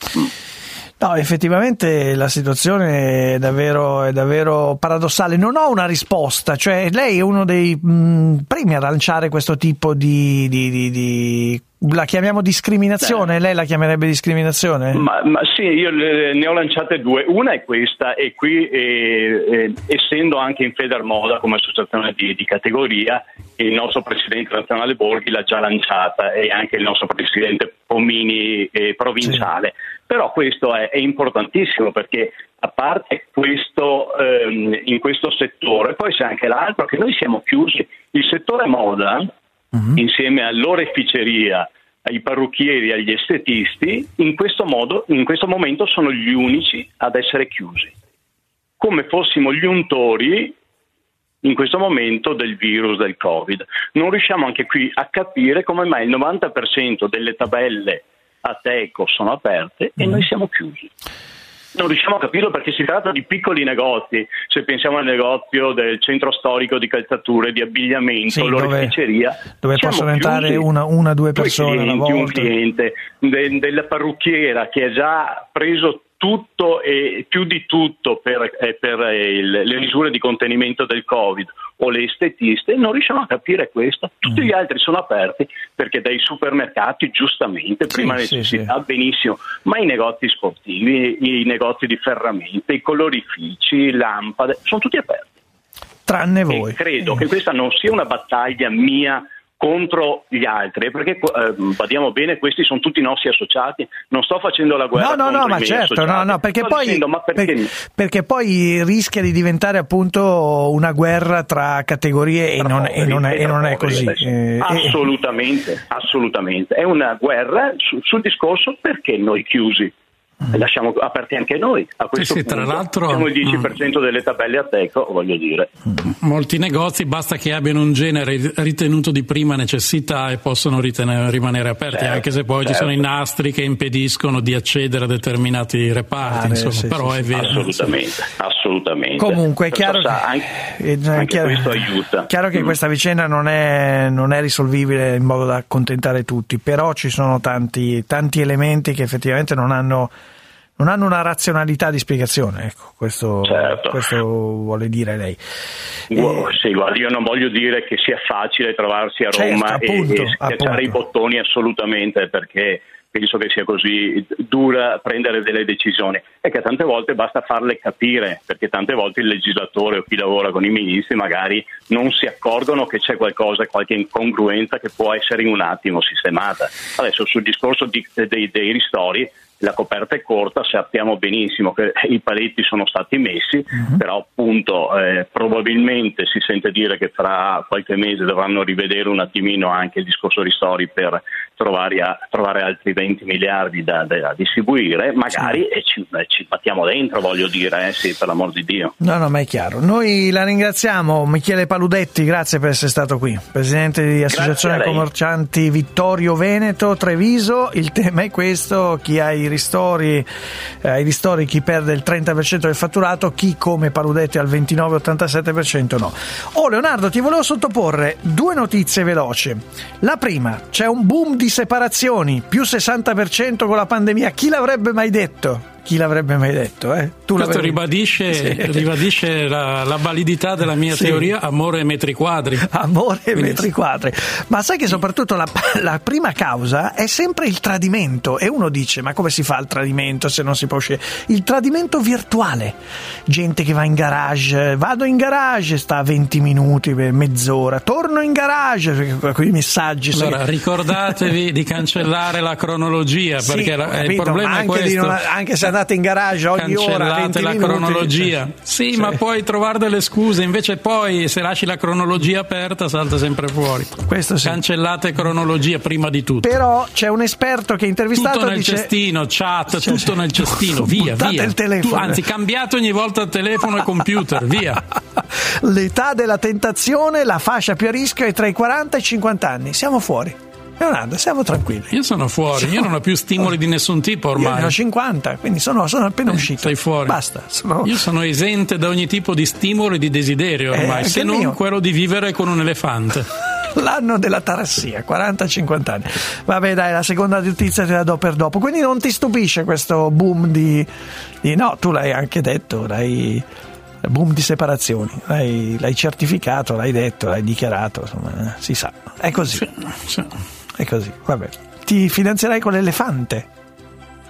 No, effettivamente la situazione è davvero, è davvero paradossale. Non ho una risposta, cioè lei è uno dei mh, primi a lanciare questo tipo di, di, di, di- la chiamiamo discriminazione? Lei la chiamerebbe discriminazione? Ma, ma sì, io ne ho lanciate due. Una è questa, e qui eh, eh, essendo anche in Federmoda come associazione di, di categoria, il nostro presidente nazionale Borghi l'ha già lanciata e anche il nostro presidente Pomini eh, provinciale. Però questo è, è importantissimo perché a parte questo ehm, in questo settore, poi c'è anche l'altro che noi siamo chiusi. Il settore moda, insieme all'oreficeria, ai parrucchieri, agli estetisti, in questo, modo, in questo momento sono gli unici ad essere chiusi. Come fossimo gli untori in questo momento del virus del Covid. Non riusciamo anche qui a capire come mai il 90% delle tabelle a Teco sono aperte e noi siamo chiusi. Non riusciamo a capirlo perché si tratta di piccoli negozi. Se pensiamo al negozio del centro storico di calzature, di abbigliamento, Sì, dove- l'oreficeria, Dove siamo possono entrare una, una due persone alla clienti, un volta. cliente, de- della parrucchiera che ha già preso tutto e più di tutto per, eh, per, eh, il- le misure di contenimento del Covid o le estetiste, non riusciamo a capire questo. Tutti Mm. gli altri sono aperti perché dai supermercati, giustamente, prima sì, necessità, benissimo, ma i negozi sportivi, i negozi di ferramenta, i colorifici, lampade, sono tutti aperti. Tranne E voi. credo che questa non sia una battaglia mia contro gli altri, perché eh, badiamo bene, questi sono tutti i nostri associati, non sto facendo la guerra No, no, contro no, i ma certo, no, no, perché poi, dicendo, perché per- perché poi rischia di diventare appunto una guerra tra categorie e non, e non è, e non è così. Eh, Assolutamente, assolutamente. È una guerra su- sul discorso perché noi chiusi. Mm. Lasciamo aperti anche noi. A questo sì, tra punto l'altro- mm. siamo il 10% delle tabelle a teco, voglio dire. Molti negozi basta che abbiano un genere ritenuto di prima necessità e possono ritene- rimanere aperti, Certo, anche se poi ci certo. sono i nastri che impediscono di accedere a determinati reparti. Ah, insomma, sì, però sì, è sì. vero. Assolutamente, assolutamente. Comunque è chiaro sa, che- anche, eh, anche chiaro- questo aiuta. Chiaro che Mm. questa vicenda non è, non è risolvibile in modo da accontentare tutti, però ci sono tanti, tanti elementi che effettivamente non hanno, non hanno una razionalità di spiegazione. Ecco, questo, Certo. questo vuole dire lei. Gu- Sì, guarda, io non voglio dire che sia facile trovarsi a Certo, Roma e- appunto, e, schiacciare appunto. i bottoni assolutamente perché penso che sia così dura prendere delle decisioni e che tante volte basta farle capire perché tante volte il legislatore o chi lavora con i ministri magari non si accorgono che c'è qualcosa, qualche incongruenza che può essere in un attimo sistemata. Adesso sul discorso di- dei, dei ristori la coperta è corta, sappiamo benissimo che i paletti sono stati messi, però appunto eh, probabilmente si sente dire che fra qualche mese dovranno rivedere un attimino anche il discorso ristori per trovare, a- trovare altri 20 miliardi da, da distribuire, magari e ci, e ci battiamo dentro, voglio dire, eh, sì, per l'amor di Dio. No, no, ma è chiaro. Noi la ringraziamo, Michele Paludetti, grazie per essere stato qui. Presidente di Associazione. Commercianti Vittorio Veneto, Treviso. Il tema è questo, chi ha i ristori, eh, i ristori chi perde il 30% del fatturato, chi come Paludetti al 29-87% no. Oh Leonardo, ti volevo sottoporre due notizie veloci. La prima, c'è un boom di separazioni, più 60% con la pandemia. Chi l'avrebbe mai detto? Chi l'avrebbe mai detto? Eh? Tu Questo ribadisce, Sì. ribadisce la, la validità della mia Sì. teoria amore ai metri quadri. Amore e metri quadri. Ma sai che soprattutto la, la prima causa è sempre il tradimento. E uno dice: Ma come si fa il tradimento se non si può uscire? Il tradimento virtuale. Gente che va in garage, vado in garage, sta a 20 minuti, mezz'ora, torno in garage, con i messaggi. Allora, ricordatevi di cancellare la cronologia, Sì, perché la- eh, il problema ma è questo. non- anche se andate in garage ogni ora, 20 Cancellate la minuti, cronologia. cioè, Sì, sì. ma puoi trovare delle scuse, invece poi se lasci la cronologia aperta salta sempre fuori. Questo sì. Cancellate cronologia prima di tutto. Però c'è un esperto che è intervistato Tutto nel dice cestino, chat, tutto nel cestino, via, via. il telefono. Tu- anzi, cambiate ogni volta telefono e computer, via. L'età della tentazione, la fascia più a rischio è tra i 40 e i 50 anni. Siamo fuori. Leonardo, siamo tranquilli. Io sono fuori, io non ho più stimoli di nessun tipo Io ne ormai. ho 50, quindi sono, sono appena uscito. Sei fuori. Basta. Sono... Io sono esente da ogni tipo di stimolo e di desiderio Eh, ormai, anche se non mio. quello di vivere con un elefante. L'anno della tarassia, 40-50 anni. Vabbè, dai, la seconda notizia te la do per dopo. Quindi non ti stupisce questo boom di. di- no, tu l'hai anche detto, l'hai. Boom di separazioni, l'hai, l'hai certificato, l'hai detto, l'hai dichiarato, insomma, eh, si sa. È così. È così, vabbè. Ti finanzierai con l'elefante.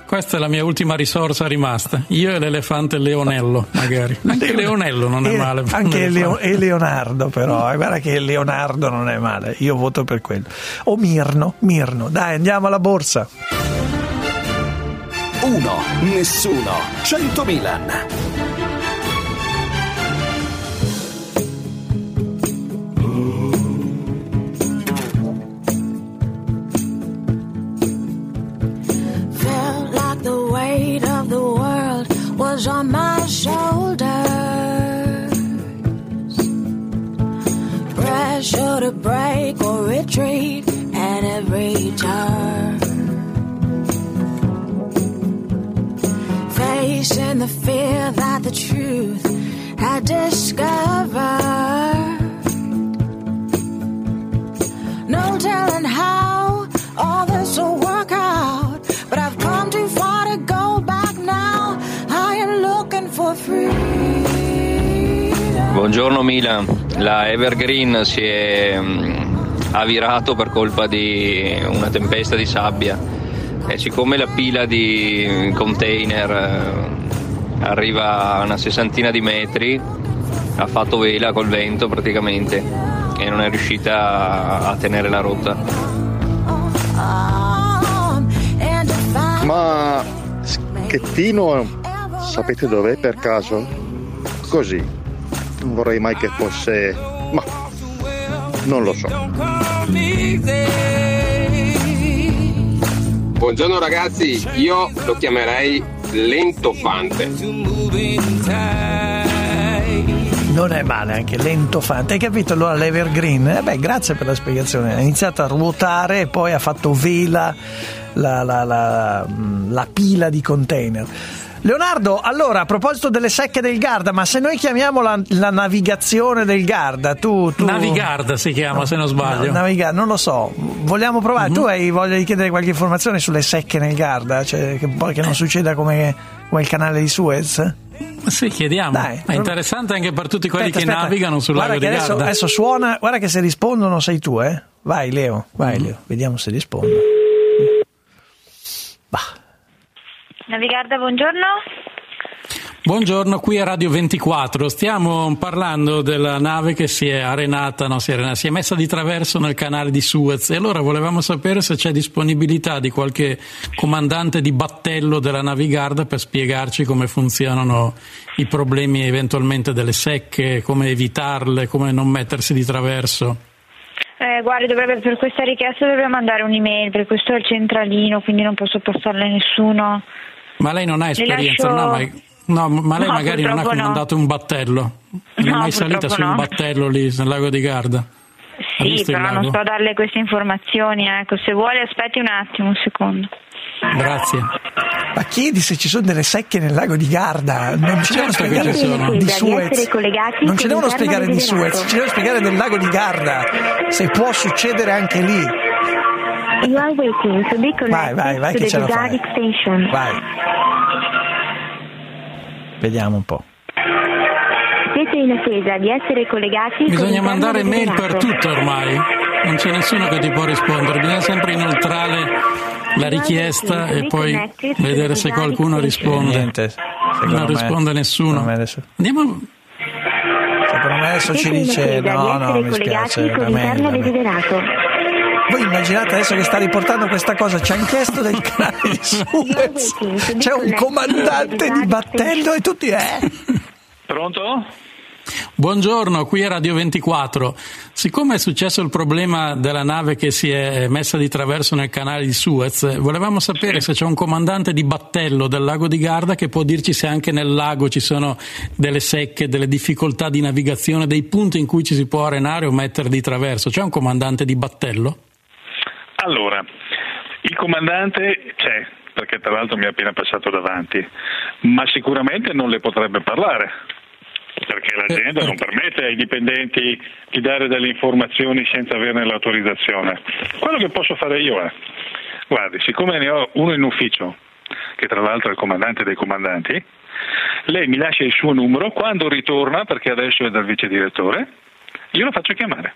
Questa è la mia ultima risorsa rimasta. Io e l'elefante Leonello, magari. Anche Leonello non è E- male. Anche. Leo- e Leonardo, però. eh, Guarda che Leonardo non è male. Io voto per quello. O Mirno, Mirno. Dai, andiamo alla borsa. Uno, nessuno, 100 Milan. Retreat at every turn. Facing the fear that the truth had discovered. No telling how all this will work out. But I've come too far to go back now. I am looking for freedom. Buongiorno Milan, la Evergreen si è mm, mm, avvirato per colpa di una tempesta di sabbia e siccome la pila di container eh, arriva a una sessantina di metri ha fatto vela col vento praticamente e non è riuscita a tenere la rotta. Ma Schettino sapete dov'è per caso? Così. Non vorrei mai che fosse. Ma non lo so. Buongiorno ragazzi, io lo chiamerei lentofante. Non è male anche lento fante. Hai capito allora l'Evergreen? Eh beh, grazie per la spiegazione. Ha iniziato a ruotare e poi ha fatto vela la, la- la- mm, la pila di container. Leonardo, allora a proposito delle secche del Garda, ma se noi chiamiamo la, la navigazione del Garda, tu. tu... Navigarda si chiama, se non sbaglio. No, Naviga- non lo so, vogliamo provare. Tu hai voglia di chiedere qualche informazione sulle secche nel Garda? Cioè, che poi che non succeda come, come il canale di Suez? Sì, chiediamo. Dai. è interessante anche per tutti quelli Aspetta, che aspetta. navigano sul guarda lago di adesso, Garda. adesso suona, guarda che se rispondono sei tu, eh? Vai Leo, vai Mm. Leo, vediamo se rispondono. Navigarda, buongiorno. Buongiorno, qui è Radio 24. Stiamo parlando della nave che si è arenata, no, si è, arenata, si è messa di traverso nel canale di Suez e allora volevamo sapere se c'è disponibilità di qualche comandante di battello della Navigarda per spiegarci come funzionano i problemi eventualmente delle secche, come evitarle, come non mettersi di traverso. Eh, guardi, dovrebbe, per questa richiesta dovrebbe mandare un'email, perché questo è il centralino, quindi non posso passarle a nessuno. Ma lei non ha esperienza, lascio- no? Ma, no, ma lei No, magari non ha purtroppo no. comandato un battello. Non è No, mai salita su un battello lì nel lago di Garda? Sì, però non sto a darle queste informazioni, ecco. Se vuole aspetti un attimo, un secondo. Grazie. Ma chiedi se ci sono delle secche nel lago di Garda. Non ci devono Certo spiegare di Suez. Non ci devono spiegare di. Suez, ci devono spiegare del lago di Garda. Se può succedere anche lì. You are waiting to be connected Vai, vai, vai to che the. Gigadic Station. Vai. Vediamo un po'. Siete in attesa di essere collegati Bisogna mandare mail per tutto ormai. Non c'è nessuno che ti può rispondere, bisogna sempre inoltrare la richiesta e poi vedere se qualcuno risponde. Niente, Non me- risponde nessuno. Andiamo. Secondo me adesso ci dice no, no, mi spiace, collegati Voi immaginate adesso che sta riportando questa cosa, ci hanno chiesto del canale di Suez, c'è un comandante di battello e tutti eh. Pronto? Buongiorno, qui è Radio 24. Siccome è successo il problema della nave che si è messa di traverso nel canale di Suez, volevamo sapere se c'è un comandante di battello del lago di Garda che può dirci se anche nel lago ci sono delle secche, delle difficoltà di navigazione, dei punti in cui ci si può arenare o mettere di traverso. C'è un comandante di battello? Allora, il comandante c'è, perché tra l'altro mi è appena passato davanti, ma sicuramente non le potrebbe parlare, perché l'azienda non permette ai dipendenti di dare delle informazioni senza averne l'autorizzazione. Quello che posso fare io è, guardi, siccome ne ho uno in ufficio, che tra l'altro è il comandante dei comandanti, lei mi lascia il suo numero, quando ritorna, perché adesso è dal vice direttore, io lo faccio chiamare.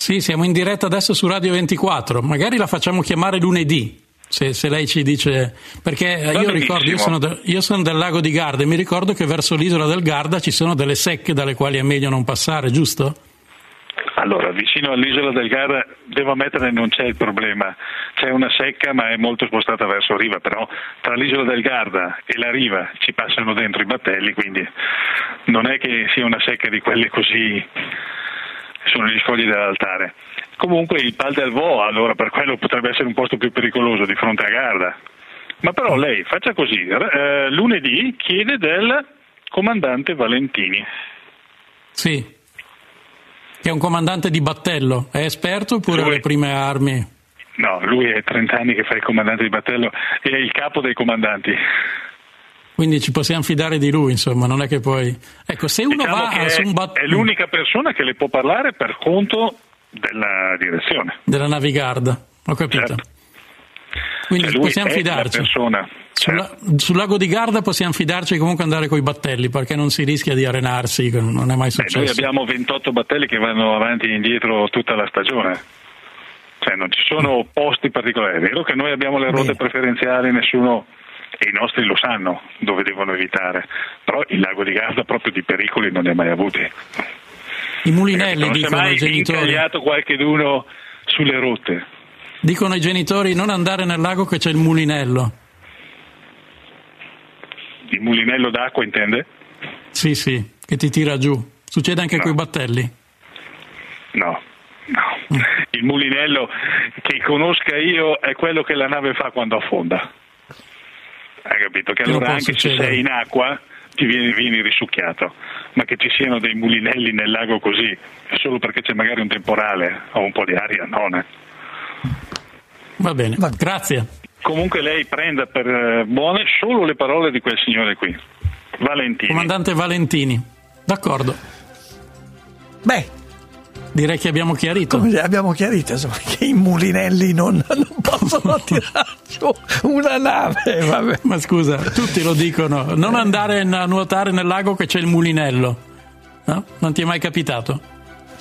Sì, siamo in diretta adesso su Radio 24, magari la facciamo chiamare lunedì. Se, se lei ci dice perché eh, Va io ricordo io sono, de- io sono del lago di Garda e mi ricordo che verso l'isola del Garda ci sono delle secche dalle quali è meglio non passare, giusto? Allora, vicino all'isola del Garda, devo ammettere non c'è il problema, c'è una secca ma è molto spostata verso riva, però tra l'isola del Garda e la riva ci passano dentro i battelli, quindi non è che sia una secca di quelle così, sono gli scogli dell'altare. Comunque il Pal del Vo, allora per quello potrebbe essere un posto più pericoloso di fronte a Garda. Ma però lei faccia così, eh, lunedì chiede del comandante Valentini. Sì. Che è un comandante di battello, è esperto oppure alle prime armi? No, lui è 30 anni che fa il comandante di battello e è il capo dei comandanti. Quindi ci possiamo fidare di lui, insomma, non è che poi... Ecco, se uno Diciamo va su un bat- è l'unica persona che le può parlare per conto della direzione. della Navigarda, ho capito. Quindi Cioè, possiamo fidarci. Sulla- sul lago di Garda possiamo fidarci comunque andare coi battelli perché non si rischia di arenarsi, non è mai successo. noi abbiamo 28 battelli che vanno avanti e indietro tutta la stagione. Cioè non ci sono posti particolari. È vero che noi abbiamo le rotte preferenziali, nessuno e i nostri lo sanno dove devono evitare, però il lago di Garda proprio di pericoli non ne ha mai avuti. I mulinelli non è dicono mai i genitori. incagliato qualcheduno sulle rotte. Dicono i genitori non andare nel lago che c'è il mulinello. Il mulinello d'acqua intende? Sì, sì, che ti tira giù. Succede anche No. coi battelli. No, no. Il mulinello che conosca io è quello che la nave fa quando affonda. Hai capito? Che non allora anche se succedere. sei in acqua ti vieni, vieni risucchiato, ma che ci siano dei mulinelli nel lago così, solo perché c'è magari un temporale o un po' di aria, no. ne. Va bene, grazie. Comunque lei prenda per eh, buone solo le parole di quel signore qui, Valentino. Comandante Valentini. D'accordo. Beh, Direi che abbiamo chiarito. come abbiamo chiarito insomma, che i mulinelli non, non possono tirare giù una nave. Vabbè. Ma scusa, tutti lo dicono, non andare a nuotare nel lago che c'è il mulinello. No? Non ti è mai capitato?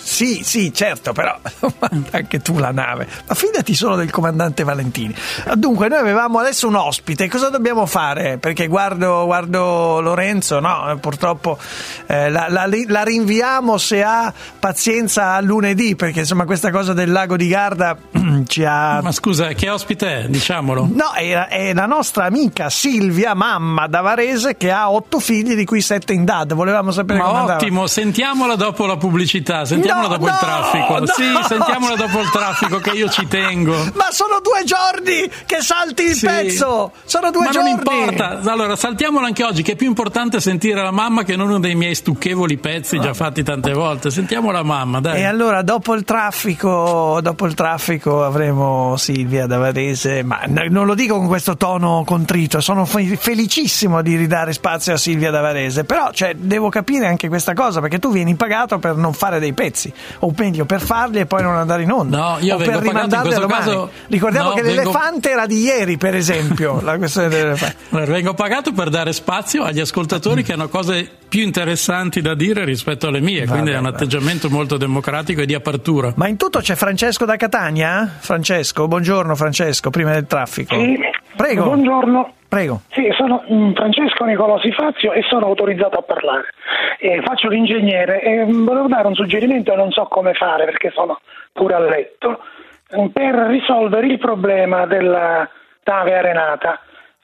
Sì, sì, certo, però anche tu la nave. Ma fidati solo del comandante Valentini. Dunque, noi avevamo adesso un ospite, cosa dobbiamo fare? Perché guardo, guardo Lorenzo, no, purtroppo eh, la, la- la rinviamo se ha pazienza a lunedì, perché insomma questa cosa del lago di Garda ci ha... Ma scusa, che ospite è? Diciamolo. No, è, è la nostra amica Silvia, mamma da Varese, che ha otto figli, di cui sette in DAD. Volevamo sapere Ma andava. ottimo, sentiamola dopo la pubblicità, sentiamola No, dopo il no, traffico. no. Sì, sentiamola dopo il traffico che io ci tengo. Ma sono due giorni che salti il Sì. pezzo! Sono due Ma giorni! non importa, allora saltiamolo anche oggi, che è più importante sentire la mamma che non uno dei miei stucchevoli pezzi già fatti tante volte. Sentiamo la mamma, dai. E allora dopo il traffico, dopo il traffico avremo Silvia da Varese, ma non lo dico con questo tono contrito, sono fe- felicissimo di ridare spazio a Silvia da Varese, però cioè, devo capire anche questa cosa perché tu vieni pagato per non fare dei pezzi, o meglio per farli e poi non andare in onda, No, io o vengo per rimandarli a domani. caso- Ricordiamo no, che vengo- l'elefante era di ieri, per esempio, la questione dell'elefante. Vengo pagato per dare spazio agli ascoltatori che hanno cose più interessanti da dire rispetto alle mie, quindi è un atteggiamento molto democratico e di apertura. Ma in tutto c'è Francesco da Catania? Francesco, buongiorno Francesco, prima del traffico. Sì. Prego. Buongiorno. Prego. Sì, sono mm, Francesco Nicolosi Fazio e sono autorizzato a parlare. Eh, faccio l'ingegnere e mm, volevo dare un suggerimento e non so come fare perché sono pure a letto mm, per risolvere il problema della nave arenata.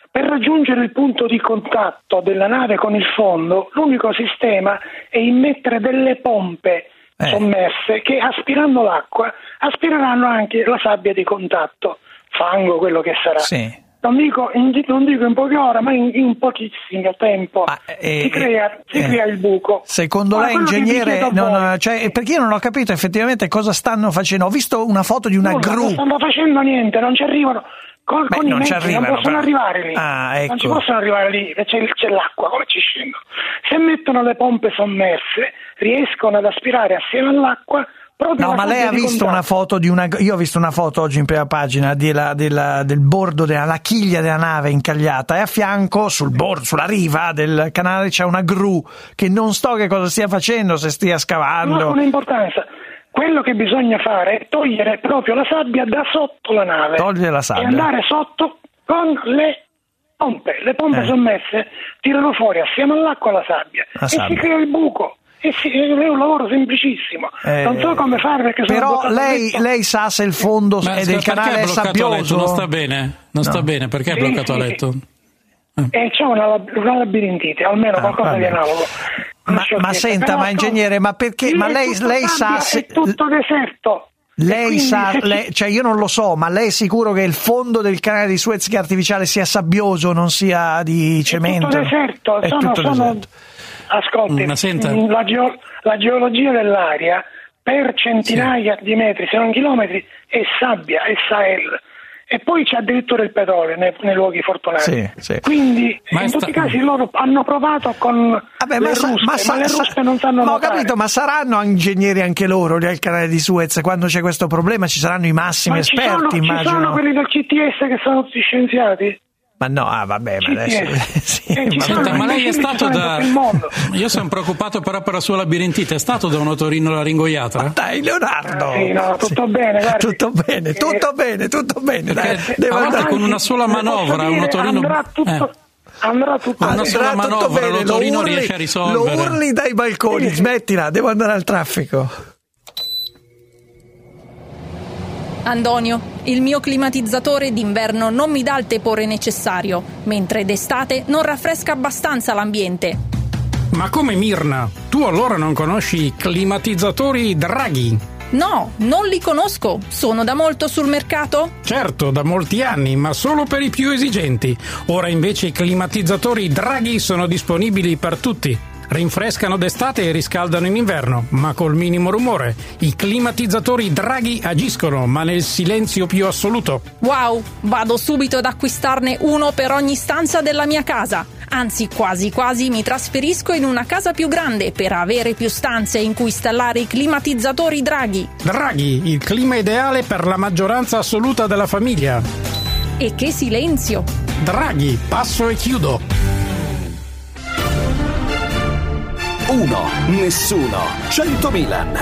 Per raggiungere il punto di contatto della nave con il fondo, l'unico sistema è immettere delle pompe Eh. sommerse che aspirando l'acqua aspireranno anche la sabbia di contatto, fango, quello che sarà. Sì. Non dico, in, non dico in poche ore, ma in, in pochissimo tempo eh, si, crea, si eh, crea il buco. Secondo Ma lei, ingegnere, non- voi- cioè, perché io non ho capito effettivamente cosa stanno facendo. Ho visto una foto di una Nulla, gru. Non stanno facendo niente, non ci arrivano. Con, Beh, con i non ci mezzi arrivano, non possono però. arrivare lì. Ah, Non ci ecco. possono arrivare lì, c'è, c'è l'acqua, come ci scendono? Se mettono le pompe sommerse, riescono ad aspirare assieme all'acqua proprio No, ma lei ha visto una foto di una. Io ho visto una foto oggi in prima pagina della- della- del bordo della la chiglia della nave incagliata e a fianco, sul bordo, sulla riva del canale, c'è una gru che non so che cosa stia facendo, se stia Non ha scavando. importanza. Quello che bisogna fare è togliere proprio la sabbia da sotto la nave. Togliere la sabbia. E andare sotto con le pompe. Le pompe Eh. sommerse tirano fuori assieme all'acqua la sabbia. La e sabbia. si crea il buco. E si- è un lavoro semplicissimo. Eh, non so come fare perché sono Però lei, lei sa se il fondo Ma è del canale è è sabbioso? Non sta bene? Non No. sta bene, perché è Sì, bloccato a sì, letto? E c'è una, una labirintite, almeno qualcosa di Ah, vabbè. analogo. Ma, ma senta, Però ma ingegnere, ma perché? Ma è lei, tutto lei sa se. È tutto deserto. Lei sa, se lei- cioè io non lo so, ma lei è sicuro che il fondo del canale di Suez che è artificiale sia sabbioso, non sia di cemento? tutto deserto, È sono, tutto sono- deserto. Ascolti, Ma senta- mh, la, geo- la geologia dell'aria per centinaia di metri, se non chilometri, è sabbia, è Sahel. E poi c'è addirittura il petrolio nei, nei luoghi fortunati. Sì, sì. Quindi Ma in sta- tutti i casi loro hanno provato con Vabbè, le sa- ruspe, ma, sa- le sa- ruspe non sanno ma ho capito, ma saranno ingegneri anche loro lì al canale di Suez? Quando c'è questo problema ci saranno i massimi Ma ci esperti, sono, ci immagino. sono quelli del CTS che sono tutti scienziati? Ma no, ah, vabbè, ma adesso. Sì, Eh, sono Senta, ma lei è stato da. tutto. Io sono preoccupato però per la sua labirintite. È stato da un otorino-laringoiatra? Dai, Leonardo! Sì, no, tutto bene, guardi. Tutto bene, tutto bene, tutto bene. Dai, a volte andare- con una sola posso manovra, un otorino. Andrà tutto, Eh. andrà tutto Una bene. Andrà tutto manovra, bene, lo l'otorino urli, riesce a risolvere. Lo urli dai balconi, smettila, devo andare al traffico. Antonio, il mio climatizzatore d'inverno non mi dà il tepore necessario, mentre d'estate non raffresca abbastanza l'ambiente. Ma come Mirna? Tu allora non conosci i climatizzatori Draghi? No, non li conosco. Sono da molto sul mercato? Certo, da molti anni, ma solo per i più esigenti. Ora invece i climatizzatori Draghi sono disponibili per tutti. Rinfrescano d'estate e riscaldano in inverno, ma col minimo rumore. I climatizzatori Draghi agiscono, ma nel silenzio più assoluto. Wow, vado subito ad acquistarne uno per ogni stanza della mia casa. Anzi, quasi quasi mi trasferisco in una casa più grande per avere più stanze in cui installare i climatizzatori Draghi. Draghi, il clima ideale per la maggioranza assoluta della famiglia. E che silenzio! Draghi, passo e chiudo. One. nessuno, 100 Milan.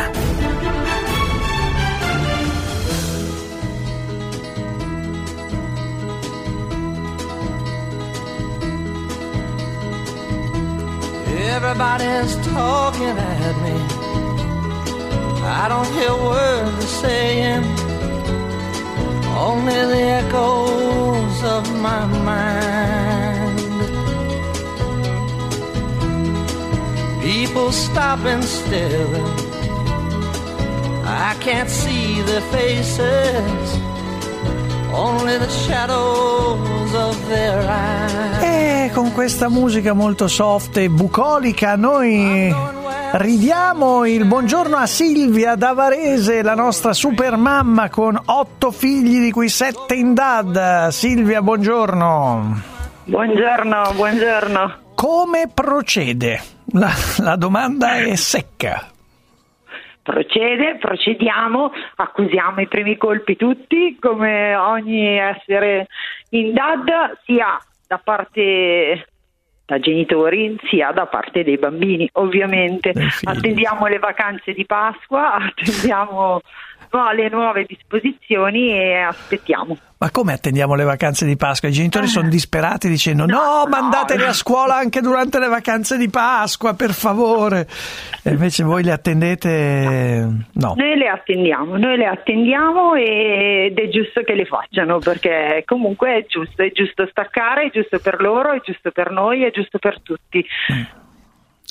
Everybody's talking at me. I don't hear words they're saying, only the echoes of my mind. People stop and stare. I can't see their faces, only the shadows of their eyes. E con questa musica molto soft e bucolica noi ridiamo il buongiorno a Silvia da Varese, la nostra super mamma con otto figli di cui sette in dad. Silvia, buongiorno. Buongiorno, buongiorno. Come procede? La, la domanda è secca. Procede, procediamo, accusiamo i primi colpi tutti, come ogni essere in DAD, sia da parte da genitori sia da parte dei bambini, ovviamente. Attendiamo le vacanze di Pasqua, attendiamo no, le nuove disposizioni e aspettiamo. Ma come attendiamo le vacanze di Pasqua? I genitori sono disperati dicendo no, mandateli a scuola anche durante le vacanze di Pasqua, per favore. E invece voi le attendete... No. Noi le attendiamo, noi le attendiamo ed è giusto che le facciano perché comunque è giusto, è giusto staccare, è giusto per loro, è giusto per noi, è giusto per tutti.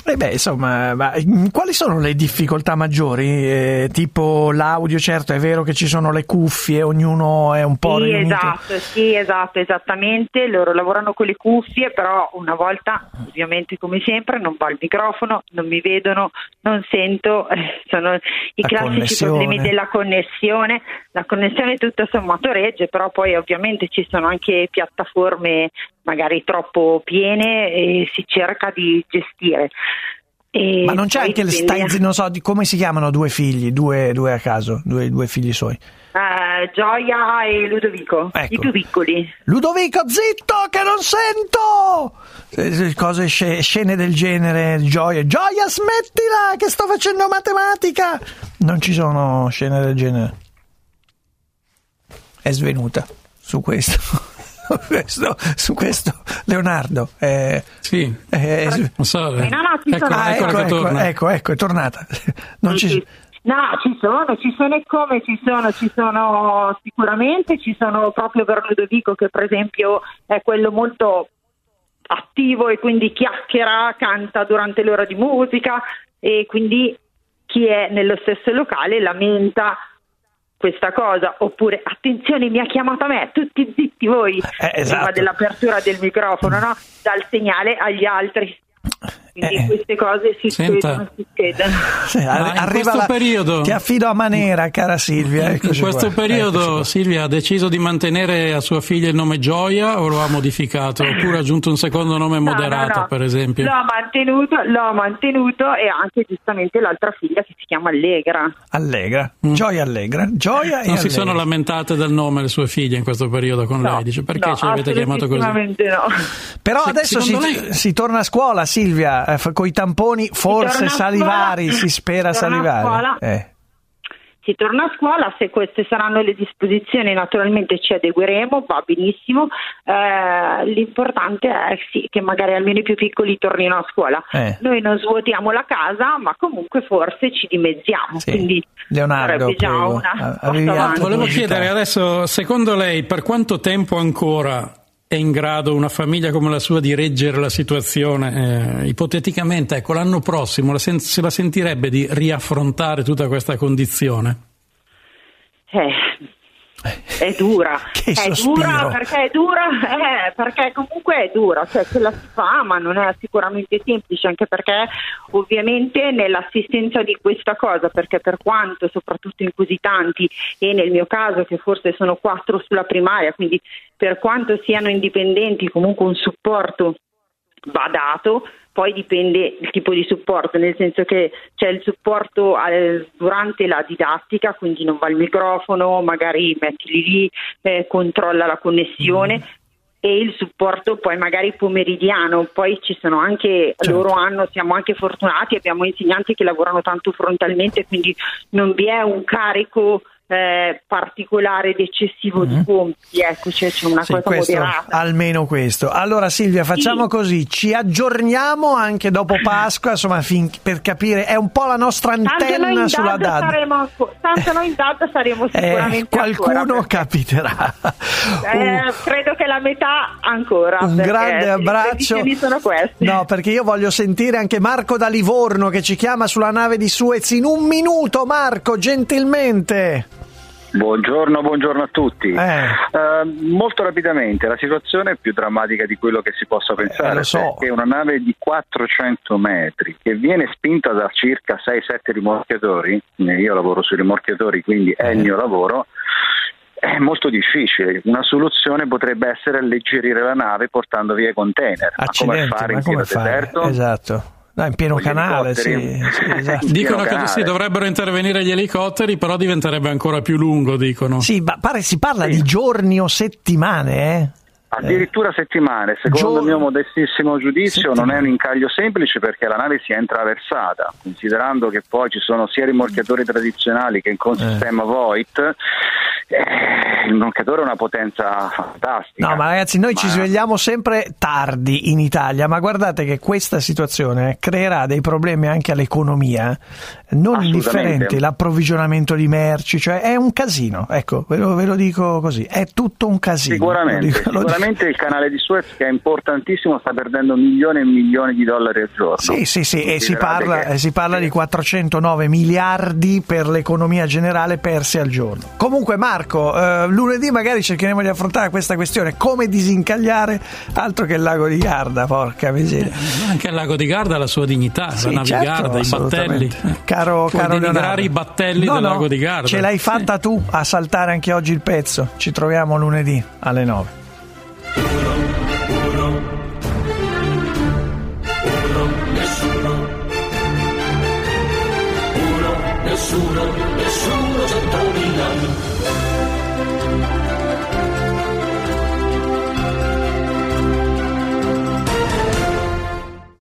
E beh, insomma, ma, mm, quali sono le difficoltà maggiori? Eh, tipo l'audio, certo, è vero che ci sono le cuffie, ognuno è un po' Sì, riunito. esatto, sì, esatto, esattamente. Loro lavorano con le cuffie, però una volta, ovviamente come sempre, non va il microfono, non mi vedono, non sento, eh, sono i La classici connessione. problemi della connessione. La connessione tutto sommato regge, però poi ovviamente ci sono anche piattaforme magari troppo piene e si cerca di gestire. E Ma non c'è anche il dipende- stai, non so, di come si chiamano due figli, due, due a caso, due, due figli suoi. Eh, Gioia e Ludovico, Ecco. i più piccoli. Ludovico, zitto, che non sento! Eh, Cose, sce- scene del genere, gioia. Gioia, smettila, che sto facendo matematica! Non ci sono scene del genere. È svenuta su questo. Su questo, su questo. Leonardo. Eh, sì. non so, eh. No, no, ci ecco, sono. ecco, che ecco, torna. ecco, ecco, è tornata. Non Sì, ci- sì. No, ci sono, ci sono e come ci sono, ci sono sicuramente, ci sono proprio per Ludovico che per esempio è quello molto attivo e quindi chiacchiera, canta durante l'ora di musica e quindi chi è nello stesso locale lamenta questa cosa oppure attenzione mi ha chiamato a me tutti zitti voi esatto. prima dell'apertura del microfono no? dal segnale agli altri quindi queste cose si Senta. succedono, succedono. Sì, Ma arri- in arriva questo la- periodo- Ti affido a Manera, cara Silvia. In questo qua. periodo Eccoci qua. Silvia ha deciso di mantenere a sua figlia il nome Gioia o lo ha modificato? Oppure ha aggiunto un secondo nome No, moderato, no, no. per esempio? L'ho mantenuto, l'ho mantenuto e anche giustamente l'altra figlia che si chiama Allegra. Allegra, gioia allegra, gioia e Mm. Non si allegra. sono lamentate del nome le sue figlie in questo periodo con lei? Dice perché No, ci avete chiamato così? assolutamente no. Però Se- adesso si, lei- si torna a scuola, Silvia, eh, con i tamponi forse a salivari, scuola, si spera si scuola. Eh. Si torna a scuola, se queste saranno le disposizioni naturalmente ci adegueremo, va benissimo. Eh, l'importante è sì, che magari almeno i più piccoli tornino a scuola. Eh. Noi non svuotiamo la casa, ma comunque forse ci dimezziamo. Sì. Quindi Leonardo, già una A- cosa avevi avanti. altre Volevo chiedere adesso, secondo lei, per quanto tempo ancora è in grado una famiglia come la sua di reggere la situazione? Eh, ipoteticamente, ecco, l'anno prossimo la sen- se la sentirebbe di riaffrontare tutta questa condizione? Eh, è dura, è sospiro. dura perché è dura, eh, perché comunque è dura, cioè ce la si fa, ma non è sicuramente semplice, anche perché ovviamente nell'assistenza di questa cosa, perché per quanto soprattutto in così tanti e nel mio caso che forse sono quattro sulla primaria, quindi per quanto siano indipendenti comunque un supporto va dato, poi dipende il tipo di supporto, nel senso che c'è il supporto al- durante la didattica, quindi non va il microfono, magari mettili lì, eh, controlla la connessione. E il supporto poi magari pomeridiano, poi ci sono anche, loro hanno, siamo anche fortunati, abbiamo insegnanti che lavorano tanto frontalmente, quindi non vi è un carico eh, particolare ed eccessivo di compiti, ecco, cioè c'è una Mm-hmm. Sì, cosa questo- moderata. almeno questo. Allora Silvia, facciamo così, ci aggiorniamo anche dopo Pasqua, insomma, fin- per capire, è un po' la nostra antenna sulla DAD DAD. saremo, tanto noi in DAD saremo Eh, sicuramente qualcuno ancora, capiterà. Eh, credo che la metà ancora. Un grande abbraccio. No, perché io voglio sentire anche Marco da Livorno che ci chiama sulla nave di Suez in un minuto, Marco, gentilmente. Buongiorno, buongiorno a tutti. Eh. Eh, molto rapidamente, la situazione è più drammatica di quello che si possa pensare, Eh, so. perché una nave di 400 metri che viene spinta da circa 6-7 rimorchiatori, eh, io lavoro sui rimorchiatori, quindi è il Eh. mio lavoro, è molto difficile. Una soluzione potrebbe essere alleggerire la nave portando via i container. Ma come Accidenti, fare ma in come fare? deserto? Esatto. No, in pieno canale, sì, sì, esatto. Dicono che sì, dovrebbero intervenire gli elicotteri, però diventerebbe ancora più lungo, dicono. Sì, ma pare si parla di giorni o settimane, eh? Addirittura settimane, secondo il mio modestissimo giudizio non è un incaglio semplice perché la nave si è intraversata, considerando che poi ci sono sia rimorchiatori tradizionali che con sistema Voigt, eh, il rimorchiatore è una potenza fantastica. No, ma ragazzi, noi ci Ma- svegliamo sempre tardi in Italia, ma guardate che questa situazione creerà dei problemi anche all'economia non Assolutamente. indifferenti, l'approvvigionamento di merci, cioè è un casino, ecco, ve lo, ve lo dico così, è tutto un casino. Sicuramente, Lo dico- dico- sicuramente il canale di Suez che è importantissimo sta perdendo milioni e milioni di dollari al giorno. Sì, sì, sì, e si parla, che- e si parla di 409 miliardi per l'economia generale persi al giorno. Comunque Marco, eh, lunedì magari cercheremo di affrontare questa questione, come disincagliare altro che il lago di Garda, porca miseria. Anche il lago di Garda ha la sua dignità, Sì, la navigarda, certo, i battelli. Caro, Puoi caro Leonardo. i battelli No, del no, lago di Garda. Ce l'hai fatta tu a saltare anche oggi il pezzo. Ci troviamo lunedì alle 9. Nessuno, uno, nessuno, nessuno